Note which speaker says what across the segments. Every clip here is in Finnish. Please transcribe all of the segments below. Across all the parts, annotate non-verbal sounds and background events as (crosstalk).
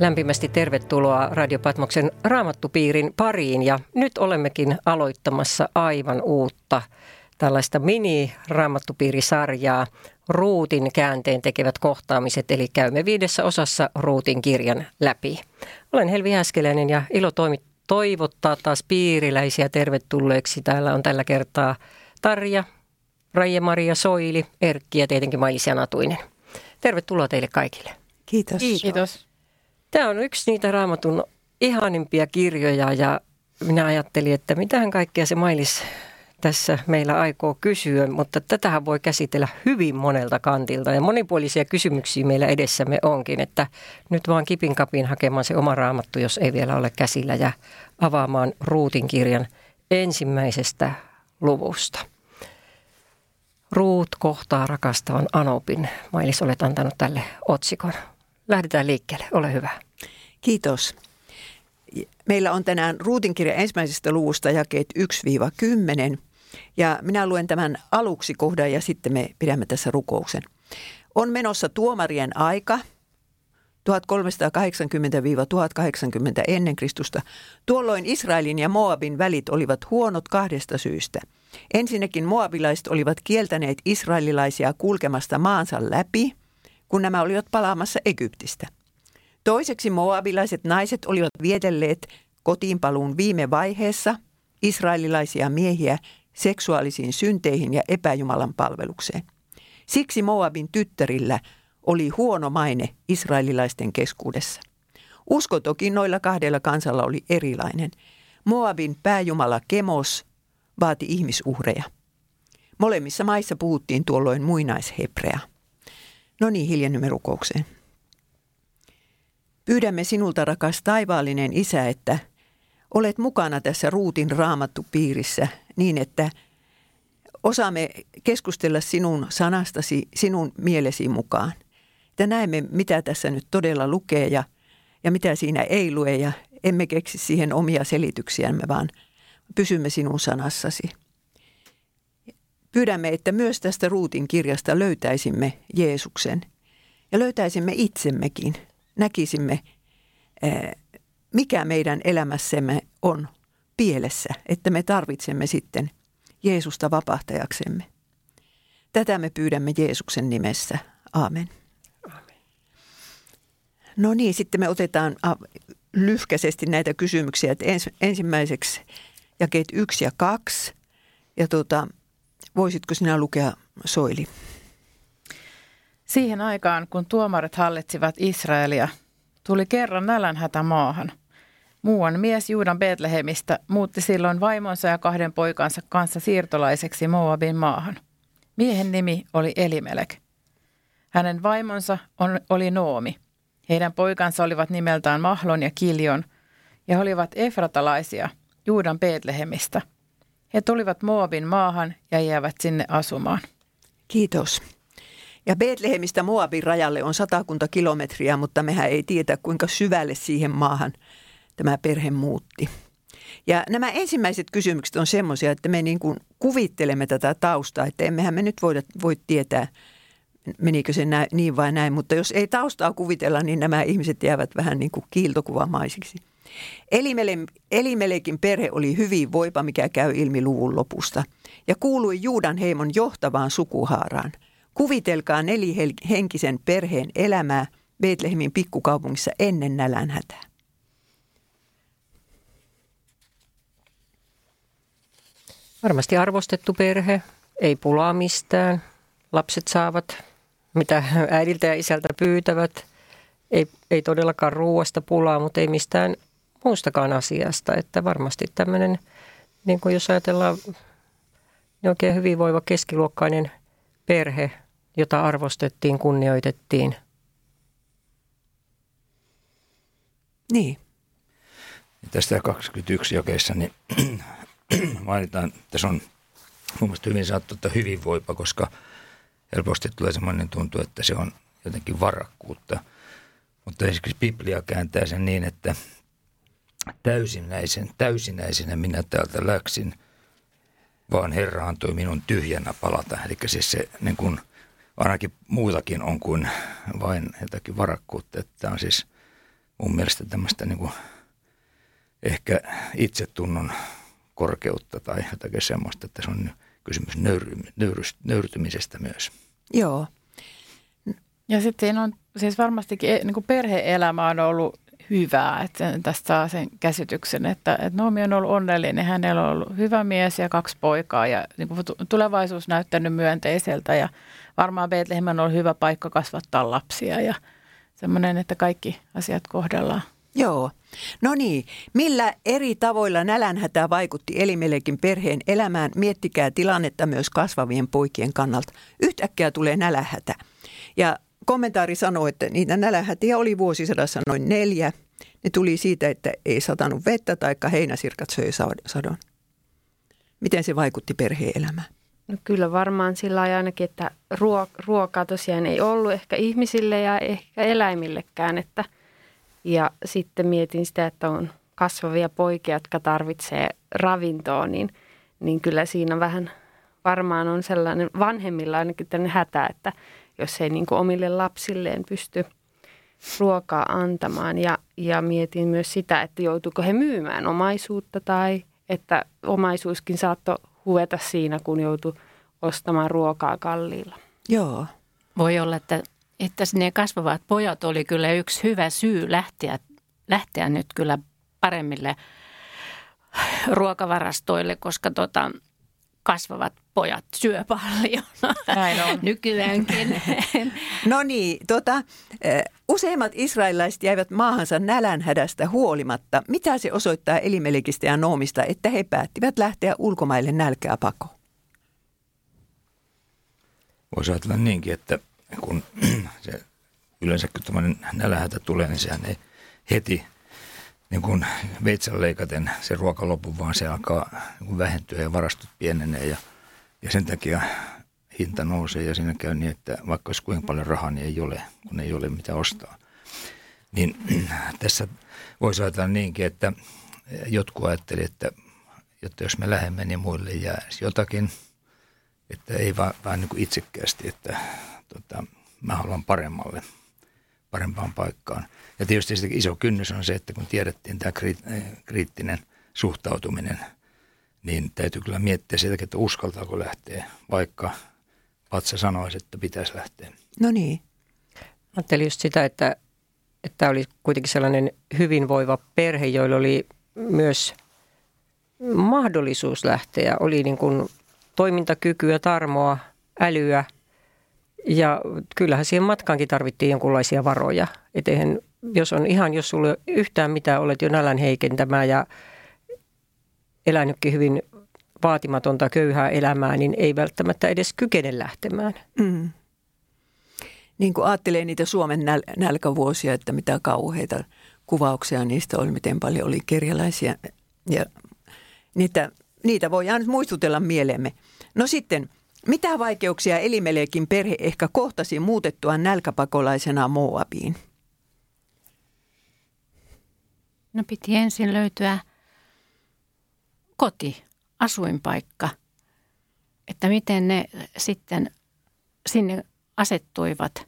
Speaker 1: Lämpimästi tervetuloa Radio Patmoksen raamattupiirin pariin ja nyt olemmekin aloittamassa aivan uutta tällaista mini-raamattupiirisarjaa Ruutin käänteen tekevät kohtaamiset, eli käymme viidessä osassa Ruutin kirjan läpi. Olen Helvi Häskeläinen ja ilo toimi, toivottaa taas piiriläisiä tervetulleeksi. Täällä on tällä kertaa Tarja, Raija-Maria Soili, Erkki ja tietenkin Mailis Natuinen. Tervetuloa teille kaikille.
Speaker 2: Kiitos.
Speaker 3: Kiitos.
Speaker 1: Tämä on yksi niitä raamatun ihanimpia kirjoja ja minä ajattelin, että mitähän kaikkea se Mailis tässä meillä aikoo kysyä, mutta tätähän voi käsitellä hyvin monelta kantilta ja monipuolisia kysymyksiä meillä edessämme onkin, että nyt vaan kipin kapin hakemaan se oma raamattu, jos ei vielä ole käsillä ja avaamaan Ruutin kirjan ensimmäisestä luvusta. Ruut kohtaa rakastavan Anopin. Mailis, olet antanut tälle otsikon. Lähdetään liikkeelle, ole hyvä.
Speaker 2: Kiitos. Meillä on tänään Ruutin kirja ensimmäisestä luvusta jakeet 1-10. Ja minä luen tämän aluksi kohdan ja sitten me pidämme tässä rukouksen. On menossa tuomarien aika, 1380-1080 ennen Kristusta. Tuolloin Israelin ja Moabin välit olivat huonot kahdesta syystä. Ensinnäkin moabilaiset olivat kieltäneet israelilaisia kulkemasta maansa läpi, kun nämä olivat palaamassa Egyptistä. Toiseksi moabilaiset naiset olivat vietelleet kotiinpaluun viime vaiheessa israelilaisia miehiä seksuaalisiin synteihin ja epäjumalan palvelukseen. Siksi Moabin tyttärillä oli huono maine israelilaisten keskuudessa. Usko toki noilla kahdella kansalla oli erilainen. Moabin pääjumala Kemos vaati ihmisuhreja. Molemmissa maissa puhuttiin tuolloin muinaishebrea. No niin, hiljennymme rukoukseen. Pyydämme sinulta, rakas taivaallinen Isä, että olet mukana tässä Ruutin raamattu piirissä niin, että osaamme keskustella sinun sanastasi, sinun mielesi mukaan. Että näemme, mitä tässä nyt todella lukee ja, ja mitä siinä ei lue ja emme keksi siihen omia selityksiämme, vaan pysymme sinun sanassasi. Pyydämme, että myös tästä Ruutin kirjasta löytäisimme Jeesuksen ja löytäisimme itsemmekin, näkisimme, mikä meidän elämässämme on pielessä, että me tarvitsemme sitten Jeesusta vapahtajaksemme. Tätä me pyydämme Jeesuksen nimessä. Aamen. Aamen. No niin, sitten me otetaan lyhkäisesti näitä kysymyksiä. Että ens, ensimmäiseksi jakeet yksi ja kaksi. Ja tuota, voisitko sinä lukea Soili?
Speaker 3: Siihen aikaan, kun tuomarit hallitsivat Israelia, tuli kerran nälänhätä maahan. Muuan mies Juudan Betlehemistä muutti silloin vaimonsa ja kahden poikansa kanssa siirtolaiseksi Moabin maahan. Miehen nimi oli Elimelek. Hänen vaimonsa on, oli Noomi. Heidän poikansa olivat nimeltään Mahlon ja Kiljon, ja he olivat efratalaisia Juudan Betlehemistä. He tulivat Moabin maahan ja jäävät sinne asumaan.
Speaker 2: Kiitos. Ja Betlehemistä Moabin rajalle on satakunta kilometriä, mutta mehän ei tiedä kuinka syvälle siihen maahan tämä perhe muutti. Ja nämä ensimmäiset kysymykset on semmoisia, että me niin kuin kuvittelemme tätä taustaa, että emmehän me nyt voida, voi tietää, menikö se näin, niin vai näin, mutta jos ei taustaa kuvitella, niin nämä ihmiset jäävät vähän niin kuin kiiltokuvamaisiksi. Elimele, Elimelekin perhe oli hyvin voipa, mikä käy ilmi luvun lopusta, ja kuului Juudan heimon johtavaan sukuhaaraan. Kuvitelkaa nelihenkisen perheen elämää Betlehemin pikkukaupungissa ennen nälänhätää.
Speaker 1: Varmasti arvostettu perhe, ei pulaa mistään. Lapset saavat, mitä äidiltä ja isältä pyytävät. Ei, ei todellakaan ruuasta pulaa, mutta ei mistään muustakaan asiasta. Että varmasti tämmöinen, niin kuin jos ajatellaan, niin oikein hyvinvoiva keskiluokkainen perhe, jota arvostettiin, kunnioitettiin.
Speaker 2: Niin.
Speaker 4: Tästä 21 jakeessa niin (clears throat) mainitaan, että se on mun mielestä hyvin saattu, että hyvinvoipa, koska helposti tulee semmoinen tuntu, että se on jotenkin varakkuutta. Mutta esimerkiksi Biblia kääntää sen niin, että täysinäisen, täysinäisenä minä täältä läksin, vaan Herra antoi minun tyhjänä palata. Eli siis se niin kuin, ainakin muutakin on kuin vain jotakin varakkuutta. Että tämä on siis mun mielestä tämmöistä niin kuin ehkä itsetunnon korkeutta tai jotakin semmoista, että se on kysymys nöyry, nöyrys, nöyrtymisestä myös.
Speaker 2: Joo.
Speaker 3: Ja sitten siinä on siis varmastikin niin kuin perhe-elämä on ollut hyvää, että tästä saa sen käsityksen, että, että Noomi on ollut onnellinen, hänellä on ollut hyvä mies ja kaksi poikaa ja niin kuin tulevaisuus näyttänyt myönteiseltä ja varmaan Bethlehem on hyvä paikka kasvattaa lapsia ja semmoinen, että kaikki asiat kohdellaan.
Speaker 2: Joo. No niin, millä eri tavoilla nälänhätä vaikutti Elimelekin perheen elämään? Miettikää tilannetta myös kasvavien poikien kannalta. Yhtäkkiä tulee nälähätä. Ja kommentaari sanoo, että niitä nälähätiä oli vuosisadassa noin neljä. Ne tuli siitä, että ei satanut vettä tai heinäsirkat söi sadon. Miten se vaikutti perhe-elämään?
Speaker 5: No kyllä varmaan sillä ainakin, että ruokaa tosiaan ei ollut ehkä ihmisille ja ehkä eläimillekään. Että, ja sitten mietin sitä, että on kasvavia poikia, jotka tarvitsee ravintoa, niin, niin kyllä siinä vähän varmaan on sellainen vanhemmilla ainakin tämmöinen hätä, että jos ei niin kuin omille lapsilleen pysty ruokaa antamaan. Ja, ja mietin myös sitä, että joutuuko he myymään omaisuutta tai että omaisuuskin saattoi huveta siinä, kun joutui ostamaan ruokaa kalliilla.
Speaker 2: Joo.
Speaker 6: Voi olla, että, että ne kasvavat pojat oli kyllä yksi hyvä syy lähteä, lähteä nyt kyllä paremmille ruokavarastoille, koska tota, kasvavat pojat syö paljon
Speaker 3: Näin on. (laughs)
Speaker 6: nykyäänkin.
Speaker 2: No niin, tota, useimmat israelilaiset jäivät maahansa nälänhädästä huolimatta. Mitä se osoittaa Elimelekistä ja Noomista, että he päättivät lähteä ulkomaille nälkää pakoon?
Speaker 4: Voisi ajatella niinkin, että kun (clears throat) se yleensä kun tämmöinen nälähätä tulee, niin sehän ei heti niin kuin veitsen leikaten se ruoka lopu, vaan se alkaa niin vähentyä ja varastot pienenee ja, ja sen takia hinta nousee ja siinä käy niin, että vaikka olisi kuinka paljon rahaa, niin ei ole, kun ei ole mitä ostaa. Niin (clears throat) tässä voisi ajatella niinkin, että jotkut ajattelivat, että, että jos me lähemme, niin muille jäisi jotakin, että ei vaan, vaan niin kuin itsekkäästi, että tota, mä haluan paremmalle, parempaan paikkaan. Ja tietysti iso kynnys on se, että kun tiedettiin tämä kriittinen suhtautuminen, niin täytyy kyllä miettiä sitä, että uskaltaako lähteä, vaikka vatsa sanoisi, että pitäisi lähteä.
Speaker 2: No niin.
Speaker 1: Ajattelin just sitä, että, että oli kuitenkin sellainen hyvinvoiva perhe, joilla oli myös mahdollisuus lähteä. Oli niin kuin toimintakykyä, tarmoa, älyä ja kyllähän siihen matkaankin tarvittiin jonkunlaisia varoja. Et eihän jos on ihan, jos sulla yhtään mitään, olet jo nälän heikentämää ja elänytkin hyvin vaatimatonta köyhää elämää, niin ei välttämättä edes kykene lähtemään. Mm.
Speaker 2: Niin kuin ajattelee niitä Suomen näl- nälkävuosia, että mitä kauheita kuvauksia niistä oli, miten paljon oli kerjäläisiä. Ja niitä, niitä voidaan nyt muistutella mieleemme. No sitten, mitä vaikeuksia Elimelekin perhe ehkä kohtasi muutettua nälkäpakolaisena Moabiin?
Speaker 6: No piti ensin löytyä koti, asuinpaikka, että miten ne sitten sinne asettuivat.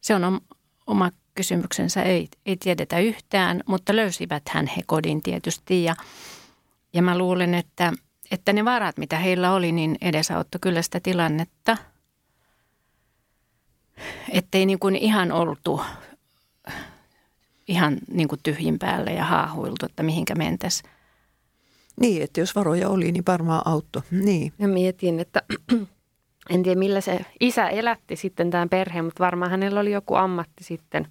Speaker 6: Se on oma kysymyksensä, ei, ei tiedetä yhtään, mutta löysivät hän he kodin tietysti ja, ja mä luulen, että, että ne varat, mitä heillä oli, niin edesauttoi kyllä sitä tilannetta. Ettei niin kuin ihan oltu ihan niin kuin tyhjin päälle ja haahuiltu, että mihinkä mentäisiin.
Speaker 2: Niin, että jos varoja oli, niin varmaan auttoi. Niin.
Speaker 5: Ja mietin, että (clears throat) en tiedä millä se isä elätti sitten tämän perheen, mutta varmaan hänellä oli joku ammatti sitten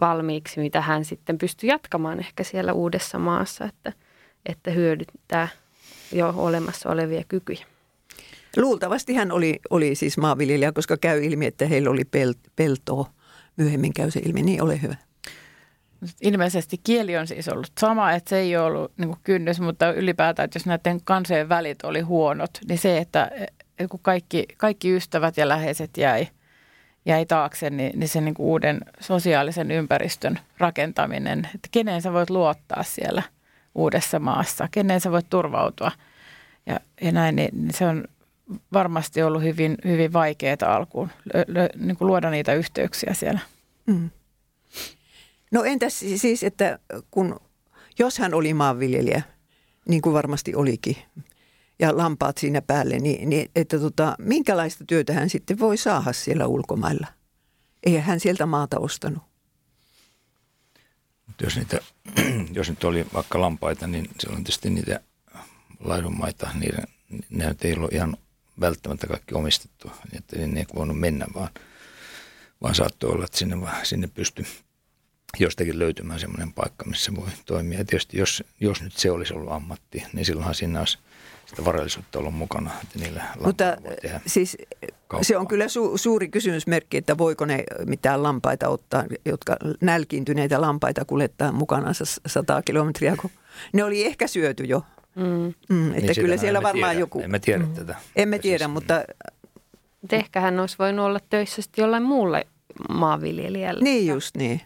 Speaker 5: valmiiksi, mitä hän sitten pystyi jatkamaan ehkä siellä uudessa maassa, että, että hyödyttää jo olemassa olevia kykyjä.
Speaker 2: Luultavasti hän oli, oli siis maanviljelijä, koska käy ilmi, että heillä oli pel, peltoa. Myöhemmin käy se ilmi, niin ole hyvä.
Speaker 3: Ilmeisesti kieli on siis ollut sama, että se ei ole ollut niin kynnys, mutta ylipäätään, että jos näiden kansojen välit oli huonot, niin se, että kun kaikki, kaikki ystävät ja läheiset jäi, jäi taakse, niin, niin se niin kuin uuden sosiaalisen ympäristön rakentaminen, että keneen sä voit luottaa siellä uudessa maassa, keneen sä voit turvautua ja, ja näin, niin, niin se on varmasti ollut hyvin, hyvin vaikeaa alkuun lö, lö, niin kuin luoda niitä yhteyksiä siellä. Mm.
Speaker 2: No entäs siis, että kun, jos hän oli maanviljelijä, niin kuin varmasti olikin, ja lampaat siinä päälle, niin, niin että tota, minkälaista työtä hän sitten voi saada siellä ulkomailla? Eihän hän sieltä maata ostanut.
Speaker 4: Jos, niitä, (clears throat) jos nyt oli vaikka lampaita, niin silloin tietysti niitä laidunmaita, niiden, ne ei ollut ihan välttämättä kaikki omistettu, niin ne ei voinut mennä, vaan, vaan saattoi olla, että sinne, sinne pystyi jostakin löytymään semmoinen paikka, missä voi toimia. Ja tietysti jos, jos nyt se olisi ollut ammatti, niin silloinhan siinä olisi sitä varallisuutta ollut mukana, että niillä
Speaker 2: Mutta voi tehdä siis kauppaa. se on kyllä su- suuri kysymysmerkki, että voiko ne mitään lampaita ottaa, jotka nälkiintyneitä lampaita kuljettaa mukanaan 100 kilometriä, kun ne oli ehkä syöty jo. Mm. Mm, että niin kyllä siellä varmaan
Speaker 4: tiedä.
Speaker 2: joku...
Speaker 4: Emme tiedä mm. tätä.
Speaker 2: Emme tiedä, siis, mutta...
Speaker 5: Ehkä hän olisi voinut olla töissä sitten jollain muulle maanviljelijälle.
Speaker 2: Niin just niin.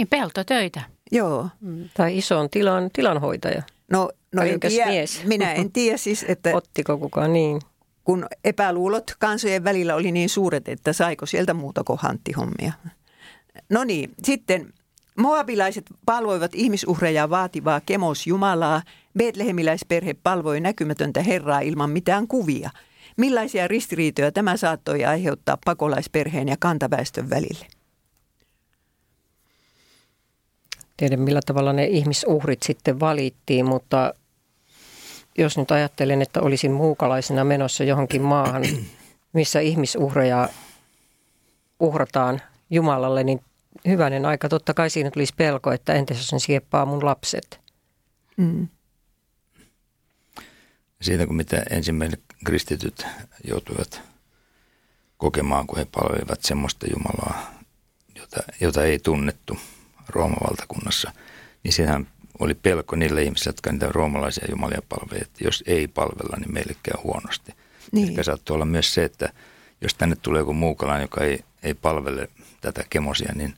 Speaker 6: Niin peltotöitä.
Speaker 2: Joo.
Speaker 1: Mm. Tai ison tilan, tilanhoitaja.
Speaker 2: No, no en tiedä, mies. minä en tiedä siis, että...
Speaker 1: Ottiko kukaan niin?
Speaker 2: Kun epäluulot kansojen välillä oli niin suuret, että saiko sieltä muuta kuin hanttihommia. No niin, sitten Moabilaiset palvoivat ihmisuhreja vaativaa Kemos Jumalaa. Betlehemiläisperhe palvoi näkymätöntä Herraa ilman mitään kuvia. Millaisia ristiriitoja tämä saattoi aiheuttaa pakolaisperheen ja kantaväestön välille?
Speaker 1: Tiedä millä tavalla ne ihmisuhrit sitten valittiin, mutta jos nyt ajattelen, että olisin muukalaisena menossa johonkin maahan, missä ihmisuhreja uhrataan Jumalalle, niin hyvänen aika. Totta kai siinä tulisi pelko, että entäs jos ne sieppaa mun lapset. Mm.
Speaker 4: Siitä kun mitä ensimmäiset kristityt joutuivat kokemaan, kun he palvelivat semmoista Jumalaa, jota, jota ei tunnettu Rooman valtakunnassa, niin sehän oli pelko niille ihmisille, jotka niitä roomalaisia jumalia palvelivat, että jos ei palvella, niin meille käy huonosti. Niin. Ehkä saattoi olla myös se, että jos tänne tulee joku muukalainen, joka ei, ei palvele tätä kemosia, niin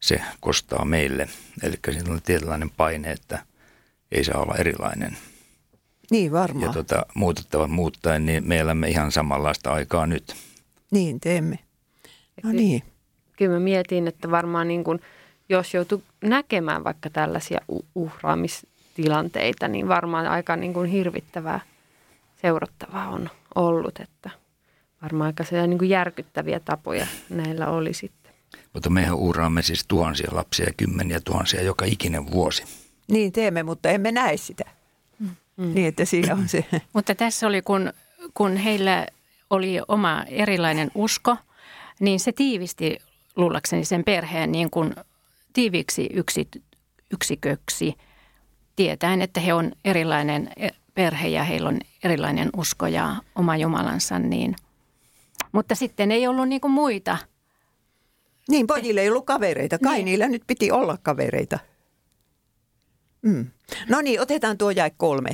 Speaker 4: se kostaa meille. Eli siinä on tietynlainen paine, että ei saa olla erilainen.
Speaker 2: Niin varmaan.
Speaker 4: Ja tuota, muutettavat muuttaen, niin me elämme ihan samanlaista aikaa nyt.
Speaker 2: Niin teemme. No niin.
Speaker 5: Kyllä mä mietin, että varmaan niin kuin, jos joutuu näkemään vaikka tällaisia uhraamistilanteita, niin varmaan aika niin kuin hirvittävää seurattavaa on ollut, että varmaan aika niin kuin järkyttäviä tapoja näillä oli sitten.
Speaker 4: Mutta mehän uuraamme siis tuhansia lapsia ja kymmeniä tuhansia joka ikinen vuosi.
Speaker 2: Niin teemme, mutta emme näe sitä. Mm. Niin, että siinä on se. (clears throat)
Speaker 6: Mutta tässä oli, kun, kun heillä oli oma erilainen usko, niin se tiivisti luullakseni sen perheen niin kuin tiiviksi yksi, yksiköksi, tietäen, että he on erilainen perhe ja heillä on erilainen usko ja oma Jumalansa. Niin. Mutta sitten ei ollut niin kuin muita –
Speaker 2: niin, pojille ei ollut kavereita. Kai niin. niillä nyt piti olla kavereita. Mm. No niin, otetaan tuo jae kolme.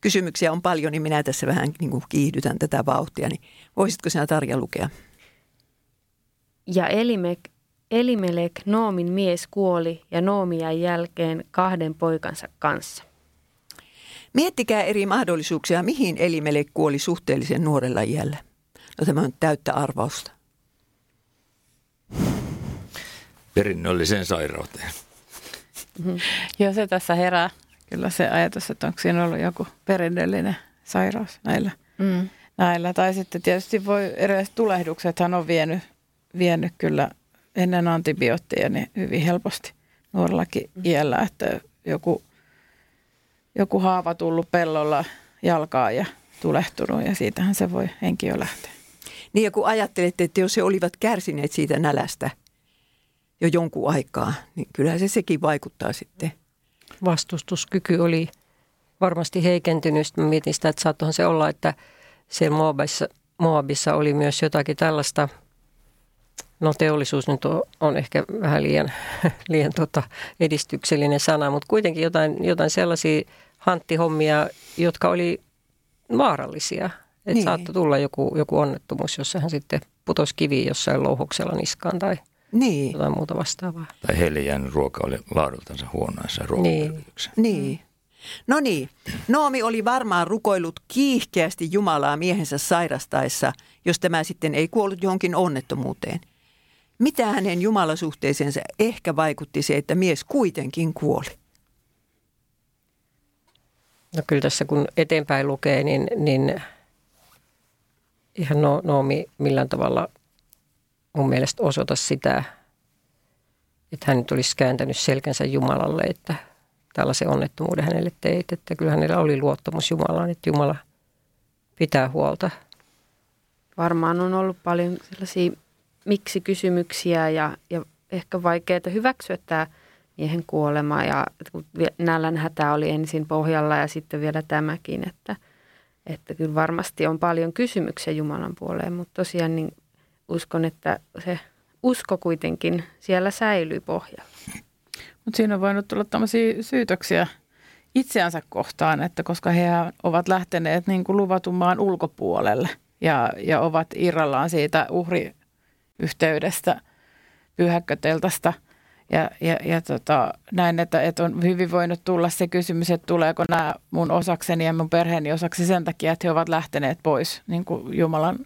Speaker 2: Kysymyksiä on paljon, niin minä tässä vähän niin kuin kiihdytän tätä vauhtia. Niin voisitko sinä Tarja lukea?
Speaker 5: Ja Elimek, Elimelek, Noomin mies, kuoli ja Noomi jäi jälkeen kahden poikansa kanssa.
Speaker 2: Miettikää eri mahdollisuuksia, mihin Elimelek kuoli suhteellisen nuorella iällä. No tämä on täyttä arvausta.
Speaker 4: perinnölliseen sairauteen.
Speaker 3: Mm-hmm. Joo, se tässä herää. Kyllä se ajatus, että onko siinä ollut joku perinnöllinen sairaus näillä. Mm. näillä. Tai sitten tietysti voi erilaiset tulehduksethan on vienyt, vienyt kyllä ennen antibiootteja niin hyvin helposti nuorellakin mm. iällä, että joku, joku haava tullut pellolla jalkaa ja tulehtunut ja siitähän se voi henki jo lähteä.
Speaker 2: Niin ja kun ajattelette, että jos he olivat kärsineet siitä nälästä – jo jonkun aikaa, niin kyllähän se sekin vaikuttaa sitten.
Speaker 1: Vastustuskyky oli varmasti heikentynyt. Mä mietin sitä, että saattohan se olla, että siellä Moabissa, Moabissa oli myös jotakin tällaista, no teollisuus nyt on, on ehkä vähän liian, (laughs) liian tota edistyksellinen sana, mutta kuitenkin jotain, jotain sellaisia hanttihommia, jotka oli vaarallisia. Että niin. saattoi tulla joku, joku onnettomuus, jossa hän sitten putosi kiviin jossain louhoksella niskaan tai – niin. jotain muuta vastaavaa.
Speaker 4: Tai heille jäänyt ruoka oli laadultansa huonoissa ruokamerkityksessä.
Speaker 2: Niin. niin. No niin, Noomi oli varmaan rukoillut kiihkeästi Jumalaa miehensä sairastaessa, jos tämä sitten ei kuollut johonkin onnettomuuteen. Mitä hänen jumalasuhteeseensa ehkä vaikutti se, että mies kuitenkin kuoli?
Speaker 1: No kyllä tässä kun eteenpäin lukee, niin, niin ihan no, Noomi millään tavalla mun mielestä osoita sitä, että hän nyt olisi kääntänyt selkänsä Jumalalle, että tällaisen onnettomuuden hänelle teit. Että kyllä hänellä oli luottamus Jumalaan, että Jumala pitää huolta.
Speaker 5: Varmaan on ollut paljon sellaisia miksi-kysymyksiä ja, ja ehkä vaikeaa hyväksyä tämä miehen kuolema. Ja nälän hätä oli ensin pohjalla ja sitten vielä tämäkin, että, että kyllä varmasti on paljon kysymyksiä Jumalan puoleen, mutta tosiaan niin uskon, että se usko kuitenkin siellä säilyy pohjalla.
Speaker 3: Mutta siinä on voinut tulla tämmöisiä syytöksiä itseänsä kohtaan, että koska he ovat lähteneet niin kuin luvatun maan ulkopuolelle ja, ja ovat irrallaan siitä uhriyhteydestä pyhäkköteltasta. Ja, ja, ja tota, näin, että, että on hyvin voinut tulla se kysymys, että tuleeko nämä mun osakseni ja mun perheeni osaksi sen takia, että he ovat lähteneet pois niin kuin Jumalan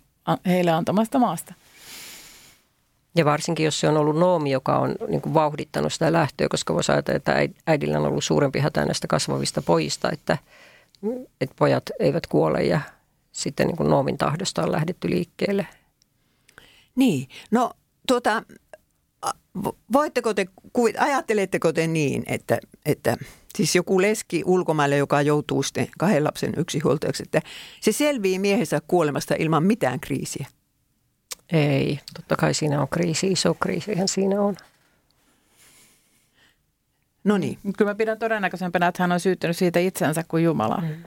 Speaker 3: heille antamasta maasta.
Speaker 1: Ja varsinkin, jos se on ollut Noomi, joka on niin kuin vauhdittanut sitä lähtöä, koska voisi ajatella, että äidillä on ollut suurempi hätä näistä kasvavista pojista, että, että pojat eivät kuole ja sitten niin kuin Noomin tahdosta on lähdetty liikkeelle.
Speaker 2: Niin, no tuota, voitteko te, ajatteletteko te niin, että, että siis joku leski ulkomaille, joka joutuu sitten kahden lapsen yksinhuoltajaksi, että se selvii miehensä kuolemasta ilman mitään kriisiä?
Speaker 1: Ei, totta kai siinä on kriisi, iso kriisihän siinä on.
Speaker 2: No niin.
Speaker 3: Kyllä mä pidän todennäköisempänä, että hän on syyttänyt siitä itsensä kuin Jumala. Mm.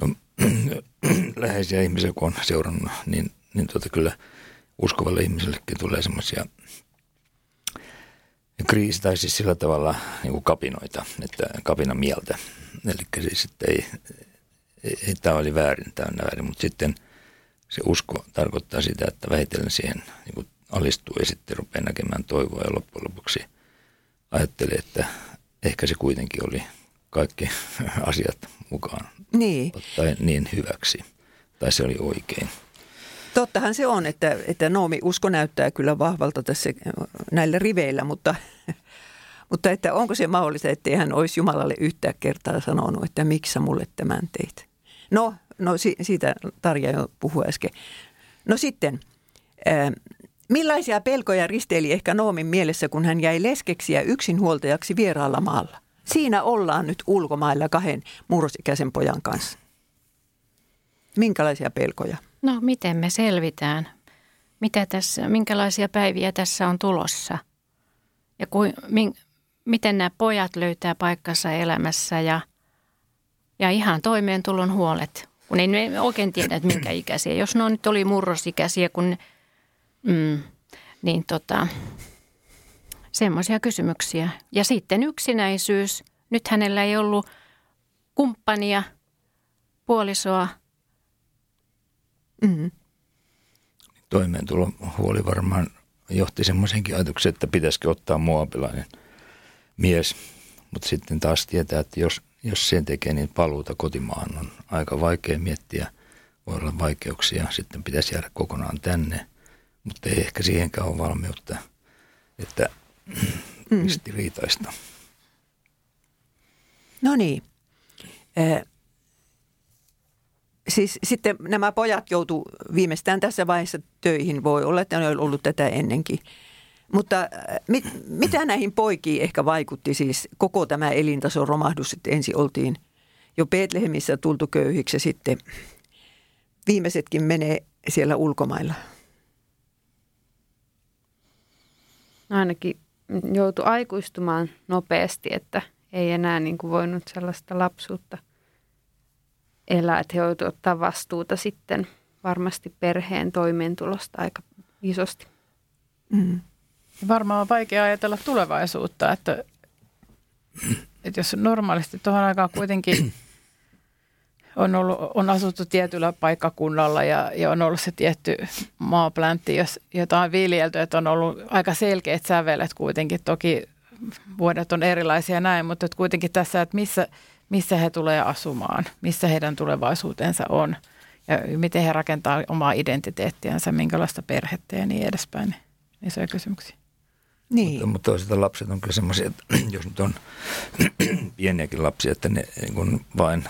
Speaker 4: No, (clears throat) läheisiä ihmisiä kun on seurannut, niin, niin tuota kyllä uskovalle ihmisellekin tulee semmoisia kriisi tai siis sillä tavalla niin kuin kapinoita, että kapina mieltä. Eli siis, että ei, ei, ei tämä oli väärin, tämä on väärin, mutta sitten – se usko tarkoittaa sitä, että vähitellen siihen niin kuin alistuu ja sitten rupeaa näkemään toivoa ja loppujen lopuksi ajattelee, että ehkä se kuitenkin oli kaikki (laughs) asiat mukaan
Speaker 2: niin.
Speaker 4: tai niin hyväksi tai se oli oikein.
Speaker 2: Tottahan se on, että, että Noomi usko näyttää kyllä vahvalta tässä näillä riveillä, mutta, (laughs) mutta että onko se mahdollista, että hän olisi Jumalalle yhtä kertaa sanonut, että miksi sä mulle tämän teit? No, no si, siitä Tarja jo puhui äsken. No sitten, ää, millaisia pelkoja risteili ehkä Noomin mielessä, kun hän jäi leskeksi ja yksinhuoltajaksi vieraalla maalla? Siinä ollaan nyt ulkomailla kahden murrosikäisen pojan kanssa. Minkälaisia pelkoja?
Speaker 6: No miten me selvitään? Mitä tässä, minkälaisia päiviä tässä on tulossa? Ja kuin, min, miten nämä pojat löytää paikkansa elämässä ja, ja ihan toimeentulon huolet kun ei oikein tiedä, että minkä ikäisiä. Jos ne on nyt oli murrosikäisiä, kun, mm, niin tota, semmoisia kysymyksiä. Ja sitten yksinäisyys. Nyt hänellä ei ollut kumppania, puolisoa.
Speaker 4: Mm-hmm. Toimeentulo huoli varmaan johti semmoisenkin ajatuksen, että pitäisikö ottaa muopilainen mies. Mutta sitten taas tietää, että jos jos sen tekee, niin paluuta kotimaahan on aika vaikea miettiä. Voi olla vaikeuksia, sitten pitäisi jäädä kokonaan tänne, mutta ei ehkä siihenkään ole valmiutta, että mm. ristiriitaista.
Speaker 2: No niin. Siis sitten nämä pojat joutu viimeistään tässä vaiheessa töihin. Voi olla, että ne on ollut tätä ennenkin. Mutta äh, mit, mitä näihin poikiin ehkä vaikutti siis koko tämä elintason romahdus, että ensin oltiin jo Betlehemissä tultu köyhiksi ja sitten viimeisetkin menee siellä ulkomailla?
Speaker 5: No ainakin joutui aikuistumaan nopeasti, että ei enää niin kuin voinut sellaista lapsuutta elää, että he joutuivat ottaa vastuuta sitten varmasti perheen toimeentulosta aika isosti.
Speaker 3: Mm. Varmaan on vaikea ajatella tulevaisuutta, että, että jos normaalisti tuohon aikaan kuitenkin on, ollut, on asuttu tietyllä paikkakunnalla ja, ja on ollut se tietty maapläntti, jos, jota on viljelty, että on ollut aika selkeät sävelet kuitenkin. Toki vuodet on erilaisia näin, mutta että kuitenkin tässä, että missä, missä he tulee asumaan, missä heidän tulevaisuutensa on ja miten he rakentaa omaa identiteettiänsä, minkälaista perhettä ja niin edespäin. isoja kysymyksiä.
Speaker 2: Niin.
Speaker 4: Mutta, mutta toisaalta lapset on kyllä semmoisia, että (clears throat) jos nyt on (clears throat) pieniäkin lapsia, että ne niin kuin vain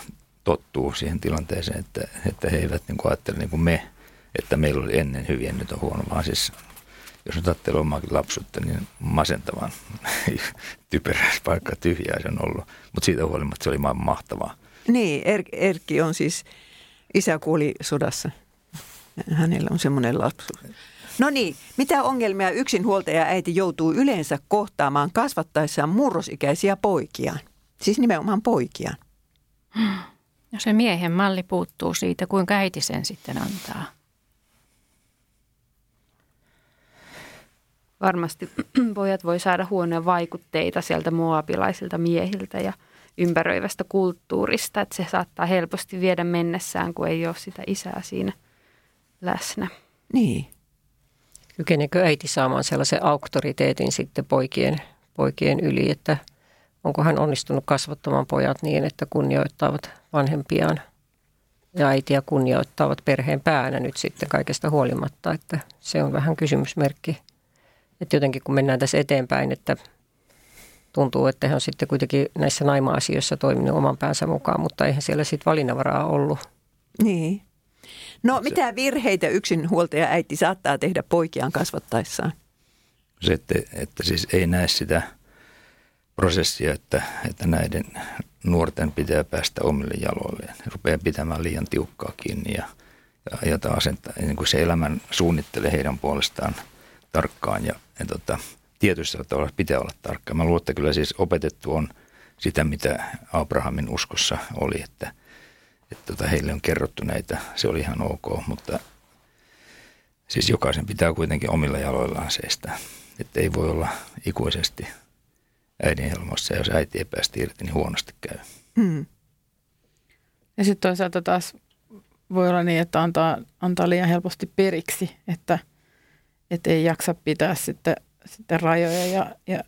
Speaker 4: tottuu siihen tilanteeseen, että, että he eivät niin kuin ajattele niin kuin me, että meillä oli ennen hyviä, nyt on huono, vaan siis jos nyt ajattelee omaakin lapsuutta, niin masentavan (laughs) typerä paikka, tyhjää se on ollut. Mutta siitä huolimatta se oli maailman mahtavaa.
Speaker 2: Niin, er- Erkki on siis, isä kuoli sodassa. Hänellä on semmoinen lapsuus. No niin, mitä ongelmia yksinhuoltaja äiti joutuu yleensä kohtaamaan kasvattaessaan murrosikäisiä poikiaan? Siis nimenomaan poikiaan.
Speaker 6: No se miehen malli puuttuu siitä, kuinka äiti sen sitten antaa.
Speaker 5: Varmasti (clears throat) pojat voi saada huonoja vaikutteita sieltä moabilaisilta miehiltä ja ympäröivästä kulttuurista, että se saattaa helposti viedä mennessään, kun ei ole sitä isää siinä läsnä.
Speaker 2: Niin.
Speaker 1: Kykeneekö äiti saamaan sellaisen auktoriteetin sitten poikien, poikien yli, että onko hän onnistunut kasvattamaan pojat niin, että kunnioittavat vanhempiaan ja äitiä kunnioittavat perheen päänä nyt sitten kaikesta huolimatta, että se on vähän kysymysmerkki. Että jotenkin kun mennään tässä eteenpäin, että tuntuu, että hän on sitten kuitenkin näissä naima-asioissa toiminut oman päänsä mukaan, mutta eihän siellä sitten valinnanvaraa ollut.
Speaker 2: Niin. No mitä virheitä yksinhuoltaja äiti saattaa tehdä poikiaan kasvattaessaan?
Speaker 4: Se, että, että siis ei näe sitä prosessia, että, että näiden nuorten pitää päästä omille jaloilleen. He rupeaa pitämään liian tiukkaa kiinni ja, ja, ja että niin kuin se elämän suunnittelee heidän puolestaan tarkkaan ja, ja tota, tietyssä tavalla pitää olla tarkka. Mä että kyllä siis opetettu on sitä, mitä Abrahamin uskossa oli, että, että tota, heille on kerrottu näitä. Se oli ihan ok, mutta siis jokaisen pitää kuitenkin omilla jaloillaan seistä. Että ei voi olla ikuisesti äidin helmossa ja jos äiti ei päästä irti, niin huonosti käy.
Speaker 2: Hmm.
Speaker 3: Ja sitten toisaalta taas voi olla niin, että antaa, antaa liian helposti periksi, että, että ei jaksa pitää sitten sitten rajoja ja, ja,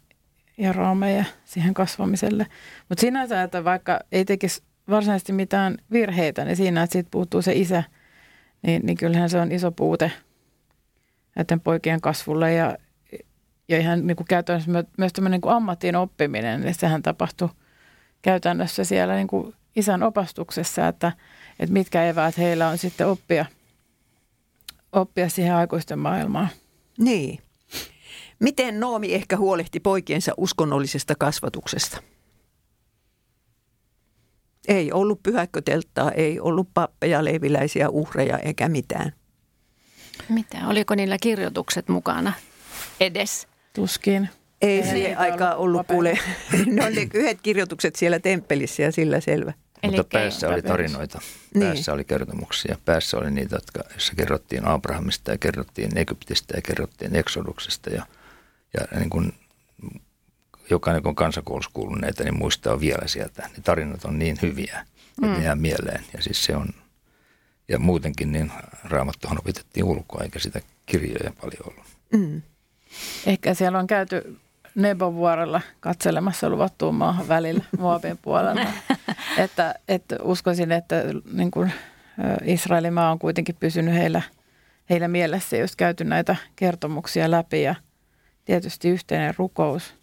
Speaker 3: ja raameja siihen kasvamiselle. Mutta sinänsä, että vaikka ei tekisi varsinaisesti mitään virheitä, niin siinä, että siitä puuttuu se isä, niin, niin kyllähän se on iso puute näiden poikien kasvulle ja, ja ihan niin kuin käytännössä myös tämmöinen niin ammattiin oppiminen, niin sehän tapahtuu käytännössä siellä niin kuin isän opastuksessa, että, että mitkä eväät heillä on sitten oppia, oppia siihen aikuisten maailmaan.
Speaker 2: Niin. Miten Noomi ehkä huolehti poikiensa uskonnollisesta kasvatuksesta? Ei ollut pyhäkkötelttaa, ei ollut pappeja, leiviläisiä, uhreja eikä mitään.
Speaker 6: Mitä? Oliko niillä kirjoitukset mukana edes?
Speaker 3: Tuskin.
Speaker 2: Ei, ei siihen aikaan ollut kuule. (laughs) ne oli yhdet kirjoitukset siellä temppelissä ja sillä selvä.
Speaker 4: Eli Mutta päässä oli tarinoita, niin. päässä oli kertomuksia, päässä oli niitä, jotka, joissa kerrottiin Abrahamista ja kerrottiin Egyptistä ja kerrottiin Eksoduksesta ja – ja niin kuin jokainen, kun on kansakoulussa kuullut näitä, niin muistaa vielä sieltä. Ne tarinat on niin hyviä, että mm. ne jää mieleen. Ja siis se on, ja muutenkin niin raamattuhan opetettiin ulkoa, eikä sitä kirjoja paljon ollut. Mm.
Speaker 3: Ehkä siellä on käyty Nebovuorella katselemassa luvattuun maahan välillä Moabin puolella. (laughs) että, että uskoisin, että niin kuin Israelin maa on kuitenkin pysynyt heillä, heillä mielessä, jos käyty näitä kertomuksia läpi ja – tietysti yhteinen rukous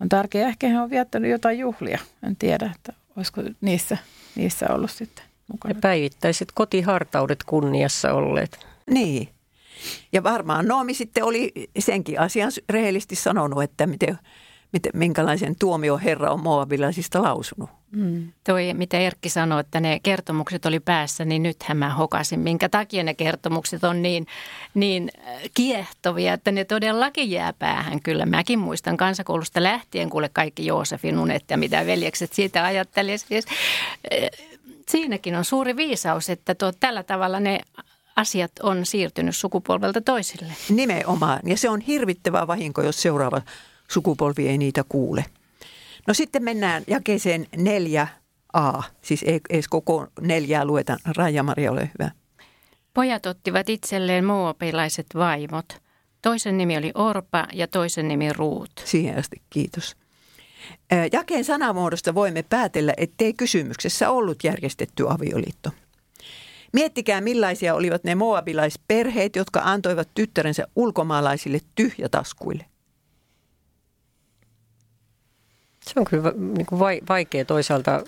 Speaker 3: on tärkeä. Ehkä he on viettänyt jotain juhlia. En tiedä, että olisiko niissä, niissä ollut sitten mukana.
Speaker 1: Ja päivittäiset kotihartaudet kunniassa olleet.
Speaker 2: Niin. Ja varmaan Noomi sitten oli senkin asian rehellisesti sanonut, että miten miten, minkälaisen tuomio Herra on moabilaisista lausunut.
Speaker 6: Mm. Toi, mitä Erkki sanoi, että ne kertomukset oli päässä, niin nythän mä hokasin, minkä takia ne kertomukset on niin, niin äh, kiehtovia, että ne todellakin jää päähän. Kyllä mäkin muistan kansakoulusta lähtien, kuule kaikki Joosefin unet ja mitä veljekset siitä ajatteli. Siis, äh, siinäkin on suuri viisaus, että tuo, tällä tavalla ne asiat on siirtynyt sukupolvelta toisille.
Speaker 2: Nimenomaan, ja se on hirvittävä vahinko, jos seuraava sukupolvi ei niitä kuule. No sitten mennään jakeeseen 4a, siis ei edes koko neljää lueta. Raija-Maria, ole hyvä.
Speaker 6: Pojat ottivat itselleen moabilaiset vaimot. Toisen nimi oli Orpa ja toisen nimi Ruut.
Speaker 2: Siihen asti, kiitos. Jakeen sanamuodosta voimme päätellä, ettei kysymyksessä ollut järjestetty avioliitto. Miettikää millaisia olivat ne moabilaisperheet, jotka antoivat tyttärensä ulkomaalaisille tyhjätaskuille.
Speaker 1: Se on kyllä niin kuin vaikea toisaalta.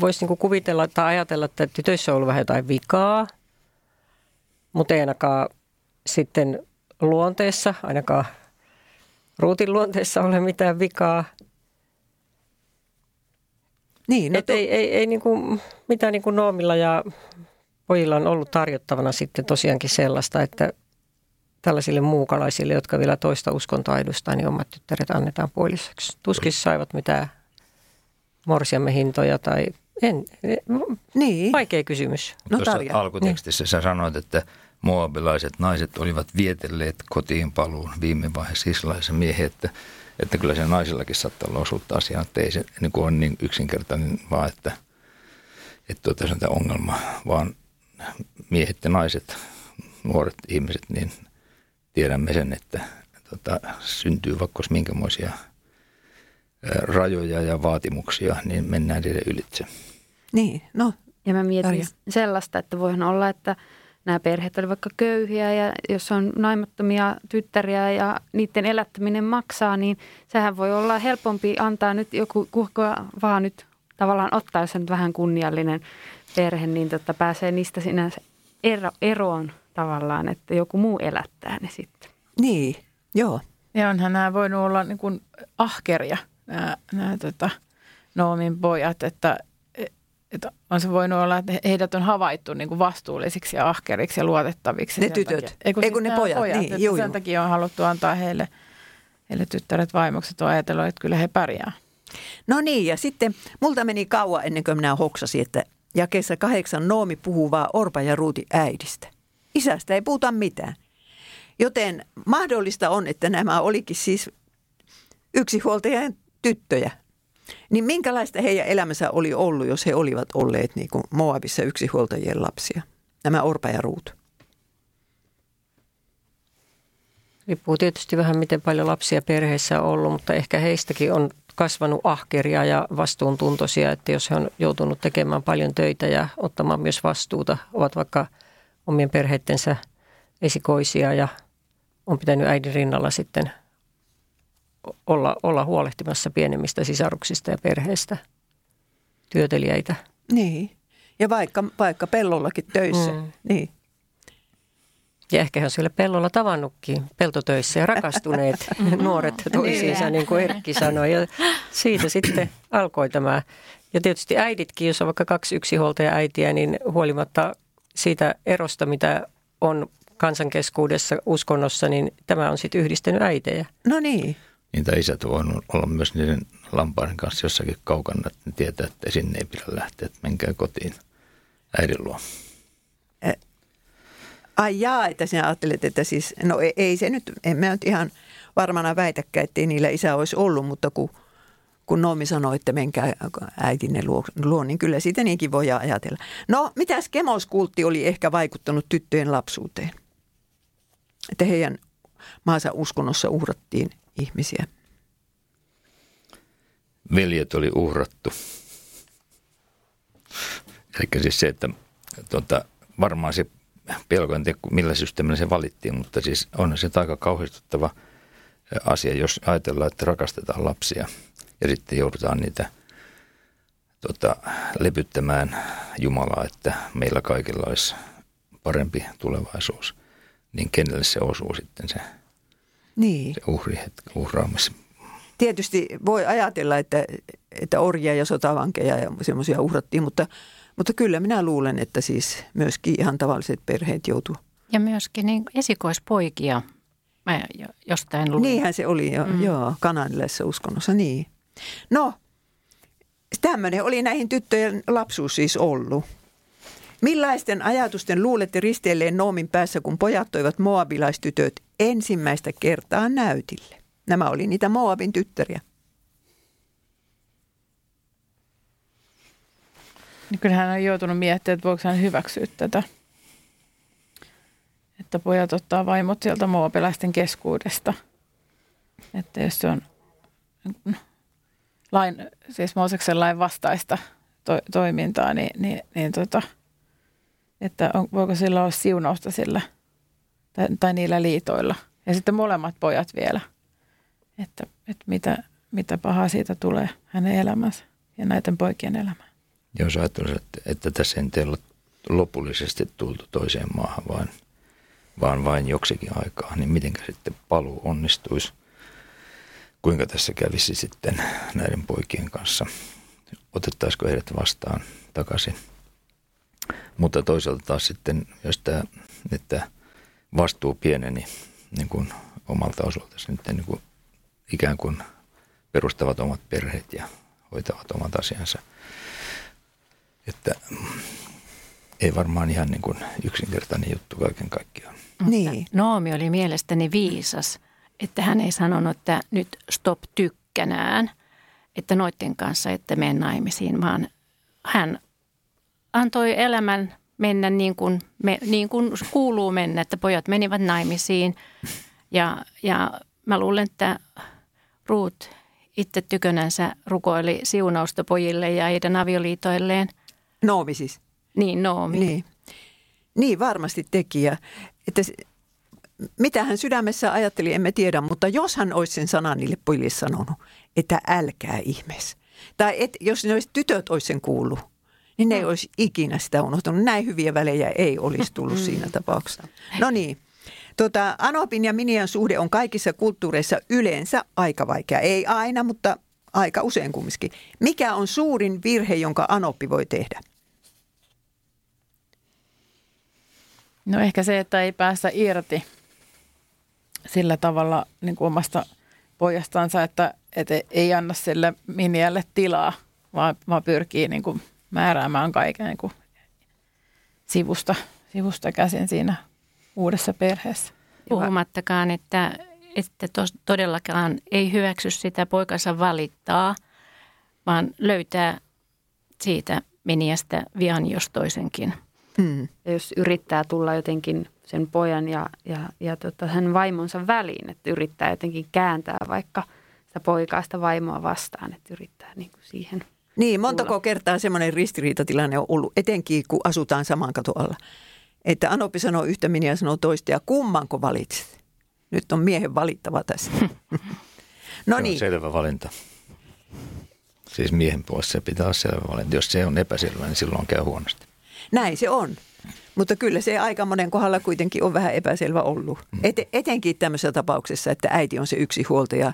Speaker 1: Voisi niin kuvitella tai ajatella, että tytöissä on ollut vähän jotain vikaa, mutta ei ainakaan sitten luonteessa, ainakaan ruutin luonteessa ole mitään vikaa.
Speaker 2: Niin, no
Speaker 1: Et to... ei, ei, ei niin kuin, mitään niin kuin Noomilla ja pojilla on ollut tarjottavana sitten tosiaankin sellaista, että tällaisille muukalaisille, jotka vielä toista uskontoa edustaa, niin omat tyttäret annetaan puoliseksi. Tuskin saivat mitään morsiamme hintoja tai en, niin. vaikea kysymys.
Speaker 4: No, Tuossa alkutekstissä niin. sä sanoit, että moabilaiset naiset olivat vietelleet kotiin paluun viime vaiheessa israelisen miehen, että, että kyllä se naisillakin saattaa olla osuutta asiaan, että ei se niin kuin on niin yksinkertainen vaan, että, että tuota, se on tämä ongelma, vaan miehet ja naiset, nuoret ihmiset, niin tiedämme sen, että tota, syntyy vaikka minkämoisia rajoja ja vaatimuksia, niin mennään niiden ylitse.
Speaker 2: Niin, no.
Speaker 5: Ja mä mietin Tarja. sellaista, että voihan olla, että nämä perheet olivat vaikka köyhiä ja jos on naimattomia tyttäriä ja niiden elättäminen maksaa, niin sehän voi olla helpompi antaa nyt joku, kuka vaan nyt tavallaan ottaa, jos on nyt vähän kunniallinen perhe, niin tota pääsee niistä sinänsä ero, eroon tavallaan, että joku muu elättää ne sitten.
Speaker 2: Niin, joo.
Speaker 3: Ja onhan nämä voinut olla niin kuin ahkeria, nämä, nämä tota, Noomin pojat, että, että on se voinut olla, että heidät on havaittu niin kuin vastuullisiksi ja ahkeriksi ja luotettaviksi.
Speaker 2: Ne tytöt, takia, ei kun, ei kun siis ne pojat, pojat niin,
Speaker 3: juu, Sen takia on haluttu antaa heille, heille tyttäret vaimokset, on ajatellut, että kyllä he pärjää.
Speaker 2: No niin, ja sitten multa meni kauan ennen kuin minä hoksasin, että jakeessa kahdeksan Noomi puhuu vaan Orpa ja Ruuti äidistä. Isästä ei puhuta mitään. Joten mahdollista on, että nämä olikin siis yksinhuoltajien tyttöjä. Niin minkälaista heidän elämänsä oli ollut, jos he olivat olleet niin kuin Moabissa yksinhuoltajien lapsia, nämä Orpa ja Ruut?
Speaker 1: Riippuu tietysti vähän, miten paljon lapsia perheessä on ollut, mutta ehkä heistäkin on kasvanut ahkeria ja vastuuntuntoisia, että jos he on joutunut tekemään paljon töitä ja ottamaan myös vastuuta, ovat vaikka omien perheittensä esikoisia ja on pitänyt äidin rinnalla sitten olla, olla huolehtimassa pienemmistä sisaruksista ja perheestä, työtelijäitä.
Speaker 2: Niin, ja vaikka, vaikka pellollakin töissä, mm. niin.
Speaker 1: Ja ehkä he on siellä pellolla tavannutkin peltotöissä ja rakastuneet (laughs) (laughs) nuoret toisiinsa, niin kuin Erkki sanoi. Ja siitä sitten alkoi tämä. Ja tietysti äiditkin, jos on vaikka kaksi yksinhuoltaja äitiä, niin huolimatta siitä erosta, mitä on kansankeskuudessa uskonnossa, niin tämä on sitten yhdistänyt äitejä.
Speaker 2: No niin.
Speaker 4: Niitä isät voivat olla myös niiden lampaiden kanssa jossakin kaukana, että ne tietää, että sinne ei pidä lähteä, että menkää kotiin äidin luo.
Speaker 2: Ai jaa, että sinä ajattelet, että siis, no ei, ei se nyt, en mä nyt ihan varmana väitäkään, että niillä isä olisi ollut, mutta kun, kun Noomi sanoi, että menkää äitinne luo, luo, niin kyllä siitä niinkin voi ajatella. No, mitäs kemoskultti oli ehkä vaikuttanut tyttöjen lapsuuteen? Että heidän maansa uskonnossa uhrattiin ihmisiä.
Speaker 4: Veljet oli uhrattu. Eli siis se, että tuota, varmaan se pelko, en tiedä millä systeemillä se valittiin, mutta siis on se aika kauhistuttava asia, jos ajatellaan, että rakastetaan lapsia ja sitten joudutaan niitä tota, lepyttämään Jumalaa, että meillä kaikilla olisi parempi tulevaisuus. Niin kenelle se osuu sitten se, niin. se uhri, uhraamassa?
Speaker 2: Tietysti voi ajatella, että, että orjia ja sotavankeja ja semmoisia uhrattiin, mutta – mutta kyllä minä luulen, että siis myöskin ihan tavalliset perheet joutuu.
Speaker 6: Ja myöskin niin esikoispoikia. Mä jostain luin.
Speaker 2: Niinhän se oli, jo, mm. joo, kananilaisessa uskonnossa, niin. No, tämmöinen oli näihin tyttöjen lapsuus siis ollut. Millaisten ajatusten luulette risteilleen Noomin päässä, kun pojat toivat moabilaistytöt ensimmäistä kertaa näytille? Nämä oli niitä Moabin tyttäriä.
Speaker 3: Niin kyllähän hän on joutunut miettimään, että voiko hän hyväksyä tätä. Että pojat ottaa vaimot sieltä moopilaisten keskuudesta. Että jos se on lain, siis Mooseksen lain vastaista to, toimintaa, niin, niin, niin tota, että on, voiko sillä olla siunausta sillä tai, tai niillä liitoilla. Ja sitten molemmat pojat vielä, että, että mitä, mitä pahaa siitä tulee hänen elämänsä ja näiden poikien elämään.
Speaker 4: Jos ajattelisi, että, että tässä ei ole lopullisesti tultu toiseen maahan, vaan, vaan vain joksikin aikaa, niin miten sitten paluu onnistuisi? Kuinka tässä kävisi sitten näiden poikien kanssa? Otettaisiko heidät vastaan takaisin? Mutta toisaalta taas sitten, jos tämä, että vastuu pieneni niin kuin omalta osalta, niin kuin ikään kuin perustavat omat perheet ja hoitavat omat asiansa. Että ei varmaan ihan niin kuin yksinkertainen juttu kaiken kaikkiaan.
Speaker 6: Niin. Noomi oli mielestäni viisas, että hän ei sanonut, että nyt stop tykkänään, että noiden kanssa että mene naimisiin, vaan hän antoi elämän mennä niin kuin, me, niin kuin kuuluu mennä, että pojat menivät naimisiin. Ja, ja mä luulen, että Ruut itse tykönänsä rukoili siunausta pojille ja heidän avioliitoilleen.
Speaker 2: Noomi siis?
Speaker 6: Niin, Noomi.
Speaker 2: Niin, niin varmasti tekijä. Että mitä hän sydämessä ajatteli, emme tiedä, mutta jos hän olisi sen sanan niille pojille sanonut, että älkää ihmeessä. Tai et, jos ne olisi tytöt olisi sen kuullut, niin ne ei olisi ikinä sitä unohtunut. Näin hyviä välejä ei olisi tullut mm. siinä tapauksessa. (laughs) No niin. Tota, Anopin ja Minian suhde on kaikissa kulttuureissa yleensä aika vaikea. Ei aina, mutta aika usein kumminkin. Mikä on suurin virhe, jonka Anoppi voi tehdä?
Speaker 3: No ehkä se, että ei päästä irti sillä tavalla niin kuin omasta pojastansa, että, että ei anna sille Minialle tilaa, vaan, vaan pyrkii niin kuin määräämään kaiken niin kuin sivusta, sivusta käsin siinä uudessa perheessä.
Speaker 6: Puhumattakaan, että, että tos, todellakaan ei hyväksy sitä poikansa valittaa, vaan löytää siitä miniästä vian jos toisenkin.
Speaker 5: Hmm. Ja jos yrittää tulla jotenkin sen pojan ja, ja, ja tota, hänen vaimonsa väliin, että yrittää jotenkin kääntää vaikka sitä poikaa sitä vaimoa vastaan, että yrittää niin kuin siihen –
Speaker 2: niin, montako kertaa semmoinen ristiriitatilanne on ollut, etenkin kun asutaan saman katon alla. Että Anopi sanoo yhtä ja sanoo toista ja kummanko valitset? Nyt on miehen valittava tässä. (laughs)
Speaker 4: no se niin. selvä valinta. Siis miehen puolesta se pitää olla selvä valinta. Jos se on epäselvä, niin silloin käy huonosti.
Speaker 2: Näin se on. Mutta kyllä se aika monen kohdalla kuitenkin on vähän epäselvä ollut. Mm. Et, etenkin tämmöisessä tapauksessa, että äiti on se yksi huoltaja,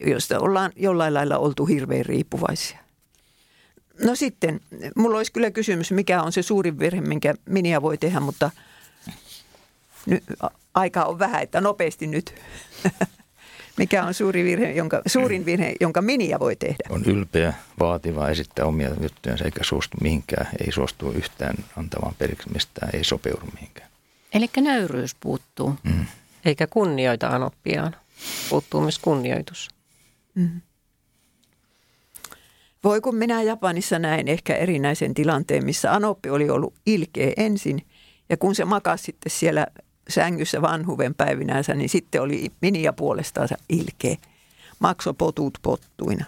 Speaker 2: josta ollaan jollain lailla oltu hirveän riippuvaisia. No sitten, mulla olisi kyllä kysymys, mikä on se suurin virhe, minkä Minia voi tehdä, mutta nyt aika on vähän, että nopeasti nyt. (laughs) mikä on suuri virhe, jonka, suurin virhe, jonka Minia voi tehdä?
Speaker 4: On ylpeä, vaativa, esittää omia juttuja eikä suostu mihinkään, ei suostu yhtään antamaan periksi mistään, ei sopeudu mihinkään.
Speaker 6: Eli nöyryys puuttuu. Mm.
Speaker 1: Eikä kunnioita anoppiaan. Puuttuu myös kunnioitus. Mm.
Speaker 2: Voi kun minä Japanissa näin ehkä erinäisen tilanteen, missä Anoppi oli ollut ilkeä ensin ja kun se makasi sitten siellä sängyssä vanhuven päivinänsä, niin sitten oli Minia puolestaan ilkeä. Makso potut pottuina.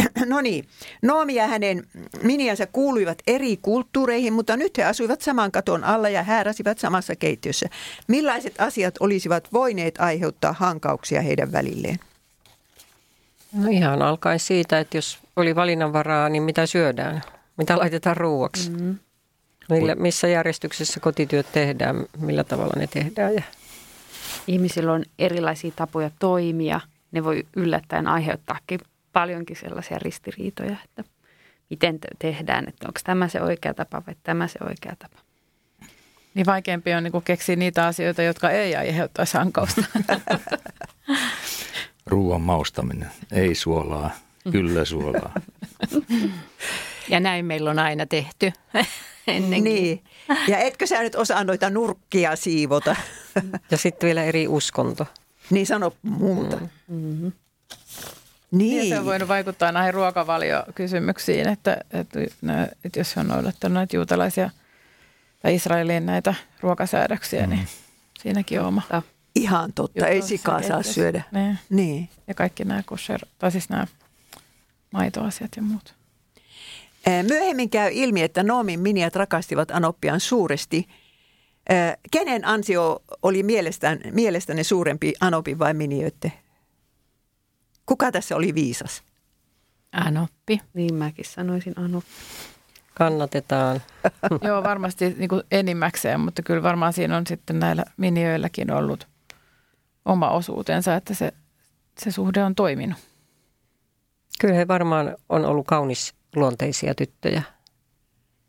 Speaker 2: (clears throat) No niin, Noomi ja hänen miniänsä kuuluivat eri kulttuureihin, mutta nyt he asuivat saman katon alla ja hääräsivät samassa keittiössä. Millaiset asiat olisivat voineet aiheuttaa hankauksia heidän välilleen?
Speaker 1: No ihan alkaen siitä, että jos oli valinnanvaraa, niin mitä syödään? Mitä laitetaan ruuaksi? Mm-hmm. Millä, missä järjestyksessä kotityöt tehdään, millä tavalla ne tehdään? Ja...
Speaker 5: Ihmisillä on erilaisia tapoja toimia. Ne voi yllättäen aiheuttaakin paljonkin sellaisia ristiriitoja, että miten tehdään, että onko tämä se oikea tapa vai tämä se oikea tapa.
Speaker 3: Niin vaikeampi on niin keksiä niitä asioita, jotka ei aiheuttaisi hankausta. (laughs)
Speaker 4: ruoan maustaminen. Ei suolaa, kyllä suolaa.
Speaker 6: Ja näin meillä on aina tehty (laughs) ennenkin.
Speaker 2: Niin. Ja etkö sä nyt osaa noita nurkkia siivota?
Speaker 1: Ja sitten vielä eri uskonto.
Speaker 2: Niin sano muuta. Mm-hmm.
Speaker 3: Niin. Ja se on voinut vaikuttaa näihin ruokavaliokysymyksiin, että, että, että jos on noudattanut näitä juutalaisia tai Israelin näitä ruokasäädöksiä, niin mm. niin siinäkin on oma.
Speaker 2: Ihan totta, ei sikaa saa syödä.
Speaker 3: Niin. niin. Ja kaikki nämä kosher, tai siis nämä maitoasiat ja muut.
Speaker 2: Myöhemmin käy ilmi, että Noomin miniat rakastivat Anoppiaan suuresti. Kenen ansio oli mielestään, mielestäni suurempi Anopin vai miniötte? Kuka tässä oli viisas?
Speaker 6: Anoppi.
Speaker 5: Niin mäkin sanoisin Anoppi.
Speaker 1: Kannatetaan. (laughs)
Speaker 3: Joo, varmasti niin kuin enimmäkseen, mutta kyllä varmaan siinä on sitten näillä miniöilläkin ollut oma osuutensa, että se, se suhde on toiminut.
Speaker 1: Kyllä he varmaan on ollut kaunis luonteisia tyttöjä.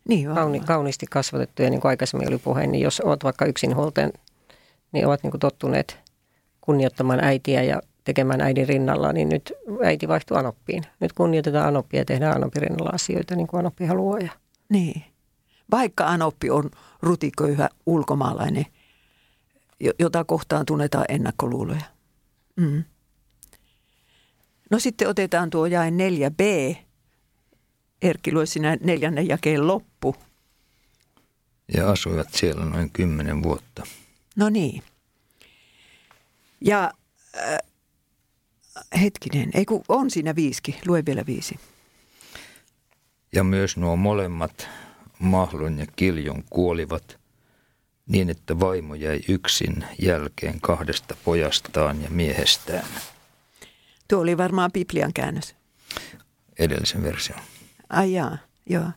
Speaker 2: Niin
Speaker 1: Kauni, kauniisti kasvatettuja, niin kuin aikaisemmin oli puhe, niin jos olet vaikka yksinhuoltajan, niin ovat niin kuin tottuneet kunnioittamaan äitiä ja tekemään äidin rinnalla, niin nyt äiti vaihtuu Anoppiin. Nyt kunnioitetaan Anoppia ja tehdään Anopin rinnalla asioita niin kuin Anoppi haluaa. Ja...
Speaker 2: Niin. Vaikka Anoppi on rutiköyhä ulkomaalainen, jota kohtaan tunnetaan ennakkoluuloja. Mm. No sitten otetaan tuo jae 4b. Erkki lue sinä neljännen jakeen loppu.
Speaker 4: Ja asuivat siellä noin kymmenen vuotta.
Speaker 2: No niin. Ja äh, hetkinen, ei kun on siinä viiski, lue vielä viisi.
Speaker 4: Ja myös nuo molemmat, Mahlon ja Kiljon, kuolivat niin, että vaimo jäi yksin jälkeen kahdesta pojastaan ja miehestään.
Speaker 2: Tuo oli varmaan Biblian käännös.
Speaker 4: Edellisen version.
Speaker 2: Ai jaa, joo.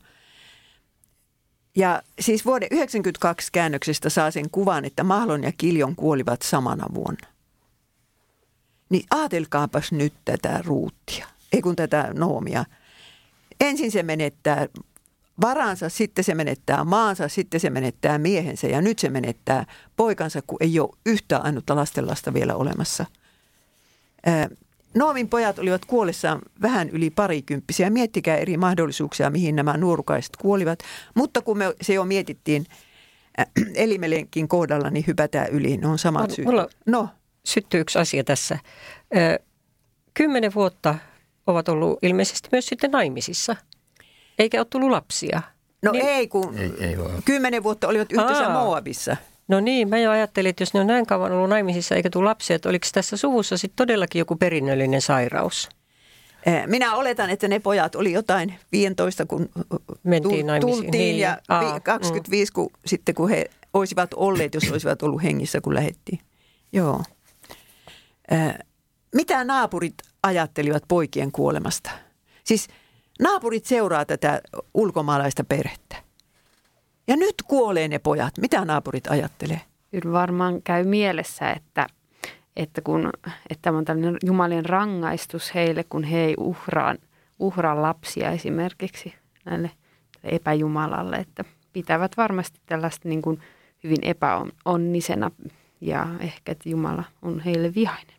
Speaker 2: Ja siis vuoden 1992 käännöksestä saa sen kuvan, että Mahlon ja Kiljon kuolivat samana vuonna. Niin ajatelkaapas nyt tätä ruuttia, ei kun tätä noomia. Ensin se menettää varansa, sitten se menettää maansa, sitten se menettää miehensä ja nyt se menettää poikansa, kun ei ole yhtään ainutta lastenlasta vielä olemassa. Noomin pojat olivat kuollessaan vähän yli parikymppisiä. Miettikää eri mahdollisuuksia, mihin nämä nuorukaiset kuolivat. Mutta kun me se jo mietittiin äh, Elimelenkin kohdalla, niin hypätään yli. Ne on samat syyt.
Speaker 1: Mulla no. syttyy yksi asia tässä. Kymmenen vuotta ovat ollut ilmeisesti myös sitten naimisissa, eikä ole tullut lapsia.
Speaker 2: No niin, ei, kun ei, ei kymmenen vuotta olivat yhdessä Aa. Moabissa.
Speaker 1: No niin, mä jo ajattelin, että jos ne on näin kauan ollut naimisissa eikä tule lapsia, että oliko tässä suvussa sitten todellakin joku perinnöllinen sairaus?
Speaker 2: Eh, minä oletan, että ne pojat oli jotain 15, kun Mentiin tultiin niin. ja Aa, 25, mm. kun, sitten kun he olisivat olleet, jos olisivat ollut hengissä, kun lähettiin. Joo. Eh, mitä naapurit ajattelivat poikien kuolemasta? Siis naapurit seuraa tätä ulkomaalaista perhettä. Ja nyt kuolee ne pojat. Mitä naapurit ajattelee?
Speaker 5: Kyllä varmaan käy mielessä, että, että, kun, että tämä on tällainen Jumalien rangaistus heille, kun he ei uhraa, uhraa lapsia esimerkiksi näille epäjumalalle. Että pitävät varmasti tällaista niin kuin hyvin epäonnisena ja ehkä, että Jumala on heille vihainen.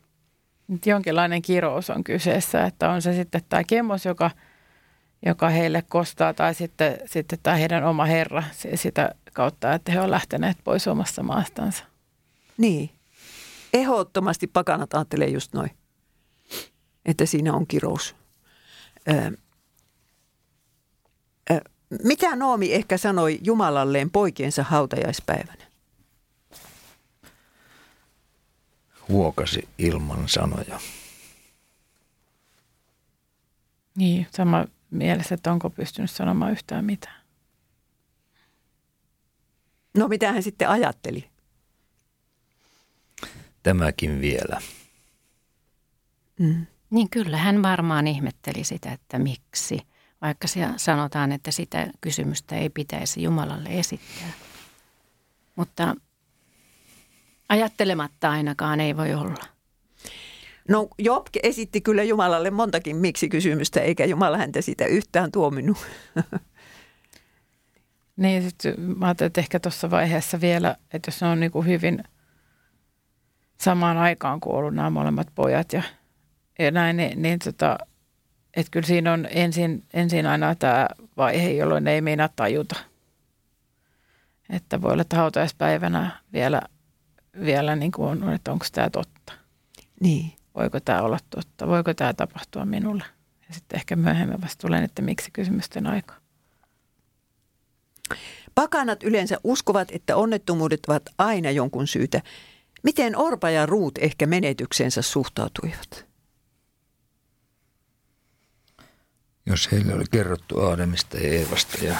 Speaker 3: Nyt jonkinlainen kirous on kyseessä, että on se sitten tämä kemos, joka – joka heille kostaa, tai sitten, sitten tämä heidän oma herra sitä kautta, että he ovat lähteneet pois omasta maastansa.
Speaker 2: Niin. Ehdottomasti pakanat ajattelee just noin, että siinä on kirous. Ö, ö, mitä Noomi ehkä sanoi Jumalalleen poikiensa hautajaispäivänä?
Speaker 4: Huokasi ilman sanoja.
Speaker 3: Niin, sama mielessä, että onko pystynyt sanomaan yhtään mitään.
Speaker 2: No mitä hän sitten ajatteli?
Speaker 4: Tämäkin vielä.
Speaker 6: Mm. Niin kyllä, hän varmaan ihmetteli sitä, että miksi. Vaikka sanotaan, että sitä kysymystä ei pitäisi Jumalalle esittää. Mutta ajattelematta ainakaan ei voi olla.
Speaker 2: No Job esitti kyllä Jumalalle montakin miksi-kysymystä, eikä Jumala häntä sitä yhtään tuominut. (laughs)
Speaker 3: Niin, sitten mä ajattelin, että ehkä tuossa vaiheessa vielä, että jos ne on niin kuin hyvin samaan aikaan kuollut nämä molemmat pojat ja, ja näin, niin, niin tota, että kyllä siinä on ensin, ensin aina tämä vaihe, jolloin ei meinaa tajuta. Että voi olla, että hautajaispäivänä vielä, vielä niin kuin on, että onko tämä totta.
Speaker 2: Niin
Speaker 3: voiko tämä olla totta, voiko tämä tapahtua minulle. Ja sitten ehkä myöhemmin vasta tulee, että miksi kysymysten aika.
Speaker 2: Pakanat yleensä uskovat, että onnettomuudet ovat aina jonkun syytä. Miten Orpa ja Ruut ehkä menetyksensä suhtautuivat?
Speaker 4: jos heille oli kerrottu Aademista ja Eevasta ja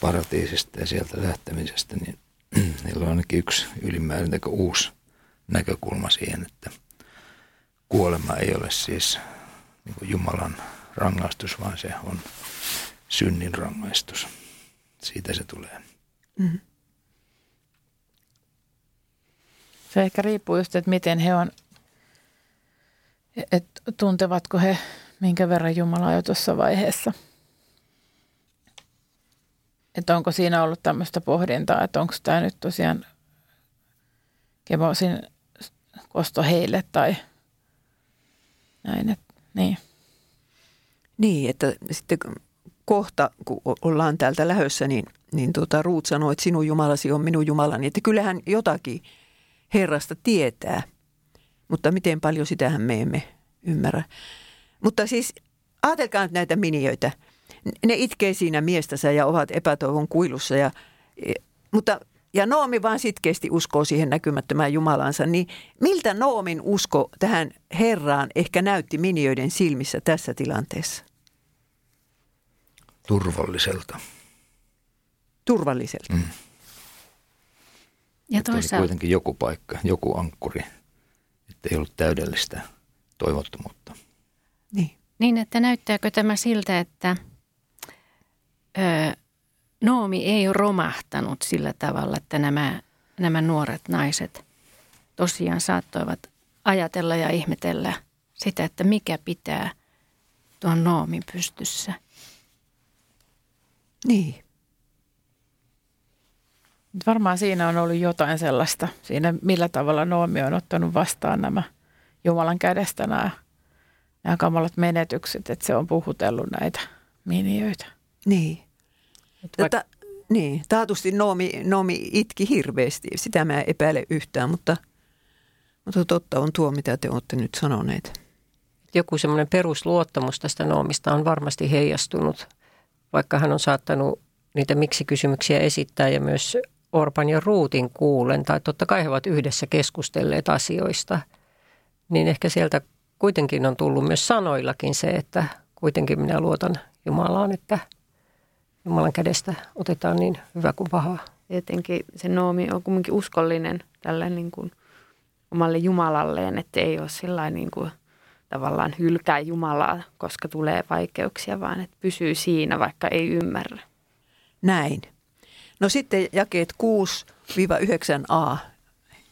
Speaker 4: paratiisista ja sieltä lähtemisestä, niin (clears throat) heillä on ainakin yksi ylimääräinen uusi näkökulma siihen, että kuolema ei ole siis niin Jumalan rangaistus, vaan se on synnin rangaistus. Siitä se tulee. Mm-hmm.
Speaker 3: Se ehkä riippuu just, että miten he on, että tuntevatko he minkä verran Jumalaa jo tuossa vaiheessa. Että onko siinä ollut tämmöistä pohdintaa, että onko tämä nyt tosiaan kevosin kosto heille tai näin. Että, niin.
Speaker 2: Niin, että sitten kohta, kun ollaan täältä lähössä, niin, niin tuota, Ruut sanoi, että sinun Jumalasi on minun Jumalani. Että kyllähän jotakin Herrasta tietää, mutta miten paljon sitähän me emme ymmärrä. Mutta siis ajatelkaa nyt näitä miniöitä. Ne itkee siinä miestänsä ja ovat epätoivon kuilussa. Ja, mutta, ja Noomi vaan sitkeästi uskoo siihen näkymättömään Jumalansa. Niin miltä Noomin usko tähän Herraan ehkä näytti miniöiden silmissä tässä tilanteessa?
Speaker 4: Turvalliselta.
Speaker 2: Turvalliselta. Mm.
Speaker 4: Ja toisaalta... Oli kuitenkin joku paikka, joku ankkuri, että ei ollut täydellistä toivottomuutta.
Speaker 6: Niin. Niin, että näyttääkö tämä siltä, että ö, Noomi ei ole romahtanut sillä tavalla, että nämä, nämä nuoret naiset tosiaan saattoivat ajatella ja ihmetellä sitä, että mikä pitää tuon Noomin pystyssä.
Speaker 2: Niin.
Speaker 3: Varmaan siinä on ollut jotain sellaista, siinä millä tavalla Noomi on ottanut vastaan nämä Jumalan kädestä nämä nämä kamalat menetykset, että se on puhutellut näitä miniöitä.
Speaker 2: Niin. Tätä, niin, taatusti Noomi, Noomi itki hirveästi, sitä mä epäile yhtään, mutta, mutta totta on tuo, mitä te olette nyt sanoneet.
Speaker 1: Joku semmoinen perusluottamus tästä Noomista on varmasti heijastunut, vaikka hän on saattanut niitä miksi-kysymyksiä esittää ja myös Orpan ja Ruutin kuulen, tai totta kai he ovat yhdessä keskustelleet asioista, niin ehkä sieltä kuitenkin on tullut myös sanoillakin se, että kuitenkin minä luotan Jumalaan, että Jumalan kädestä otetaan niin hyvä kuin pahaa.
Speaker 5: Jotenkin se Noomi on kuitenkin uskollinen tälle niin kuin omalle Jumalalleen, että ei ole sillä niin kuin tavallaan hylkää Jumalaa, koska tulee vaikeuksia, vaan että pysyy siinä, vaikka ei ymmärrä.
Speaker 2: Näin. No sitten jakeet 6-9a.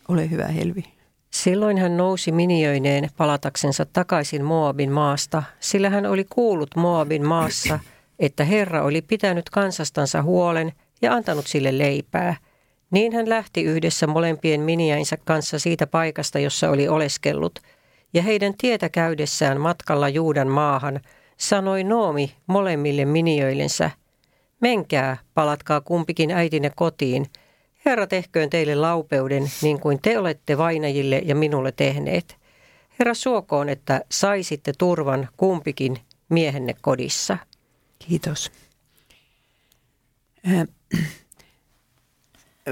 Speaker 2: Ole hyvä Helvi.
Speaker 1: Silloin hän nousi miniöineen palataksensa takaisin Moabin maasta, sillä hän oli kuullut Moabin maassa, että Herra oli pitänyt kansastansa huolen ja antanut sille leipää. Niin hän lähti yhdessä molempien miniäinsä kanssa siitä paikasta, jossa oli oleskellut, ja heidän tietä käydessään matkalla Juudan maahan sanoi Noomi molemmille miniöillensä, menkää, palatkaa kumpikin äitinne kotiin – Herra tehköön teille laupeuden, niin kuin te olette vainajille ja minulle tehneet. Herra suokoon, että saisitte turvan kumpikin miehenne kodissa.
Speaker 2: Kiitos.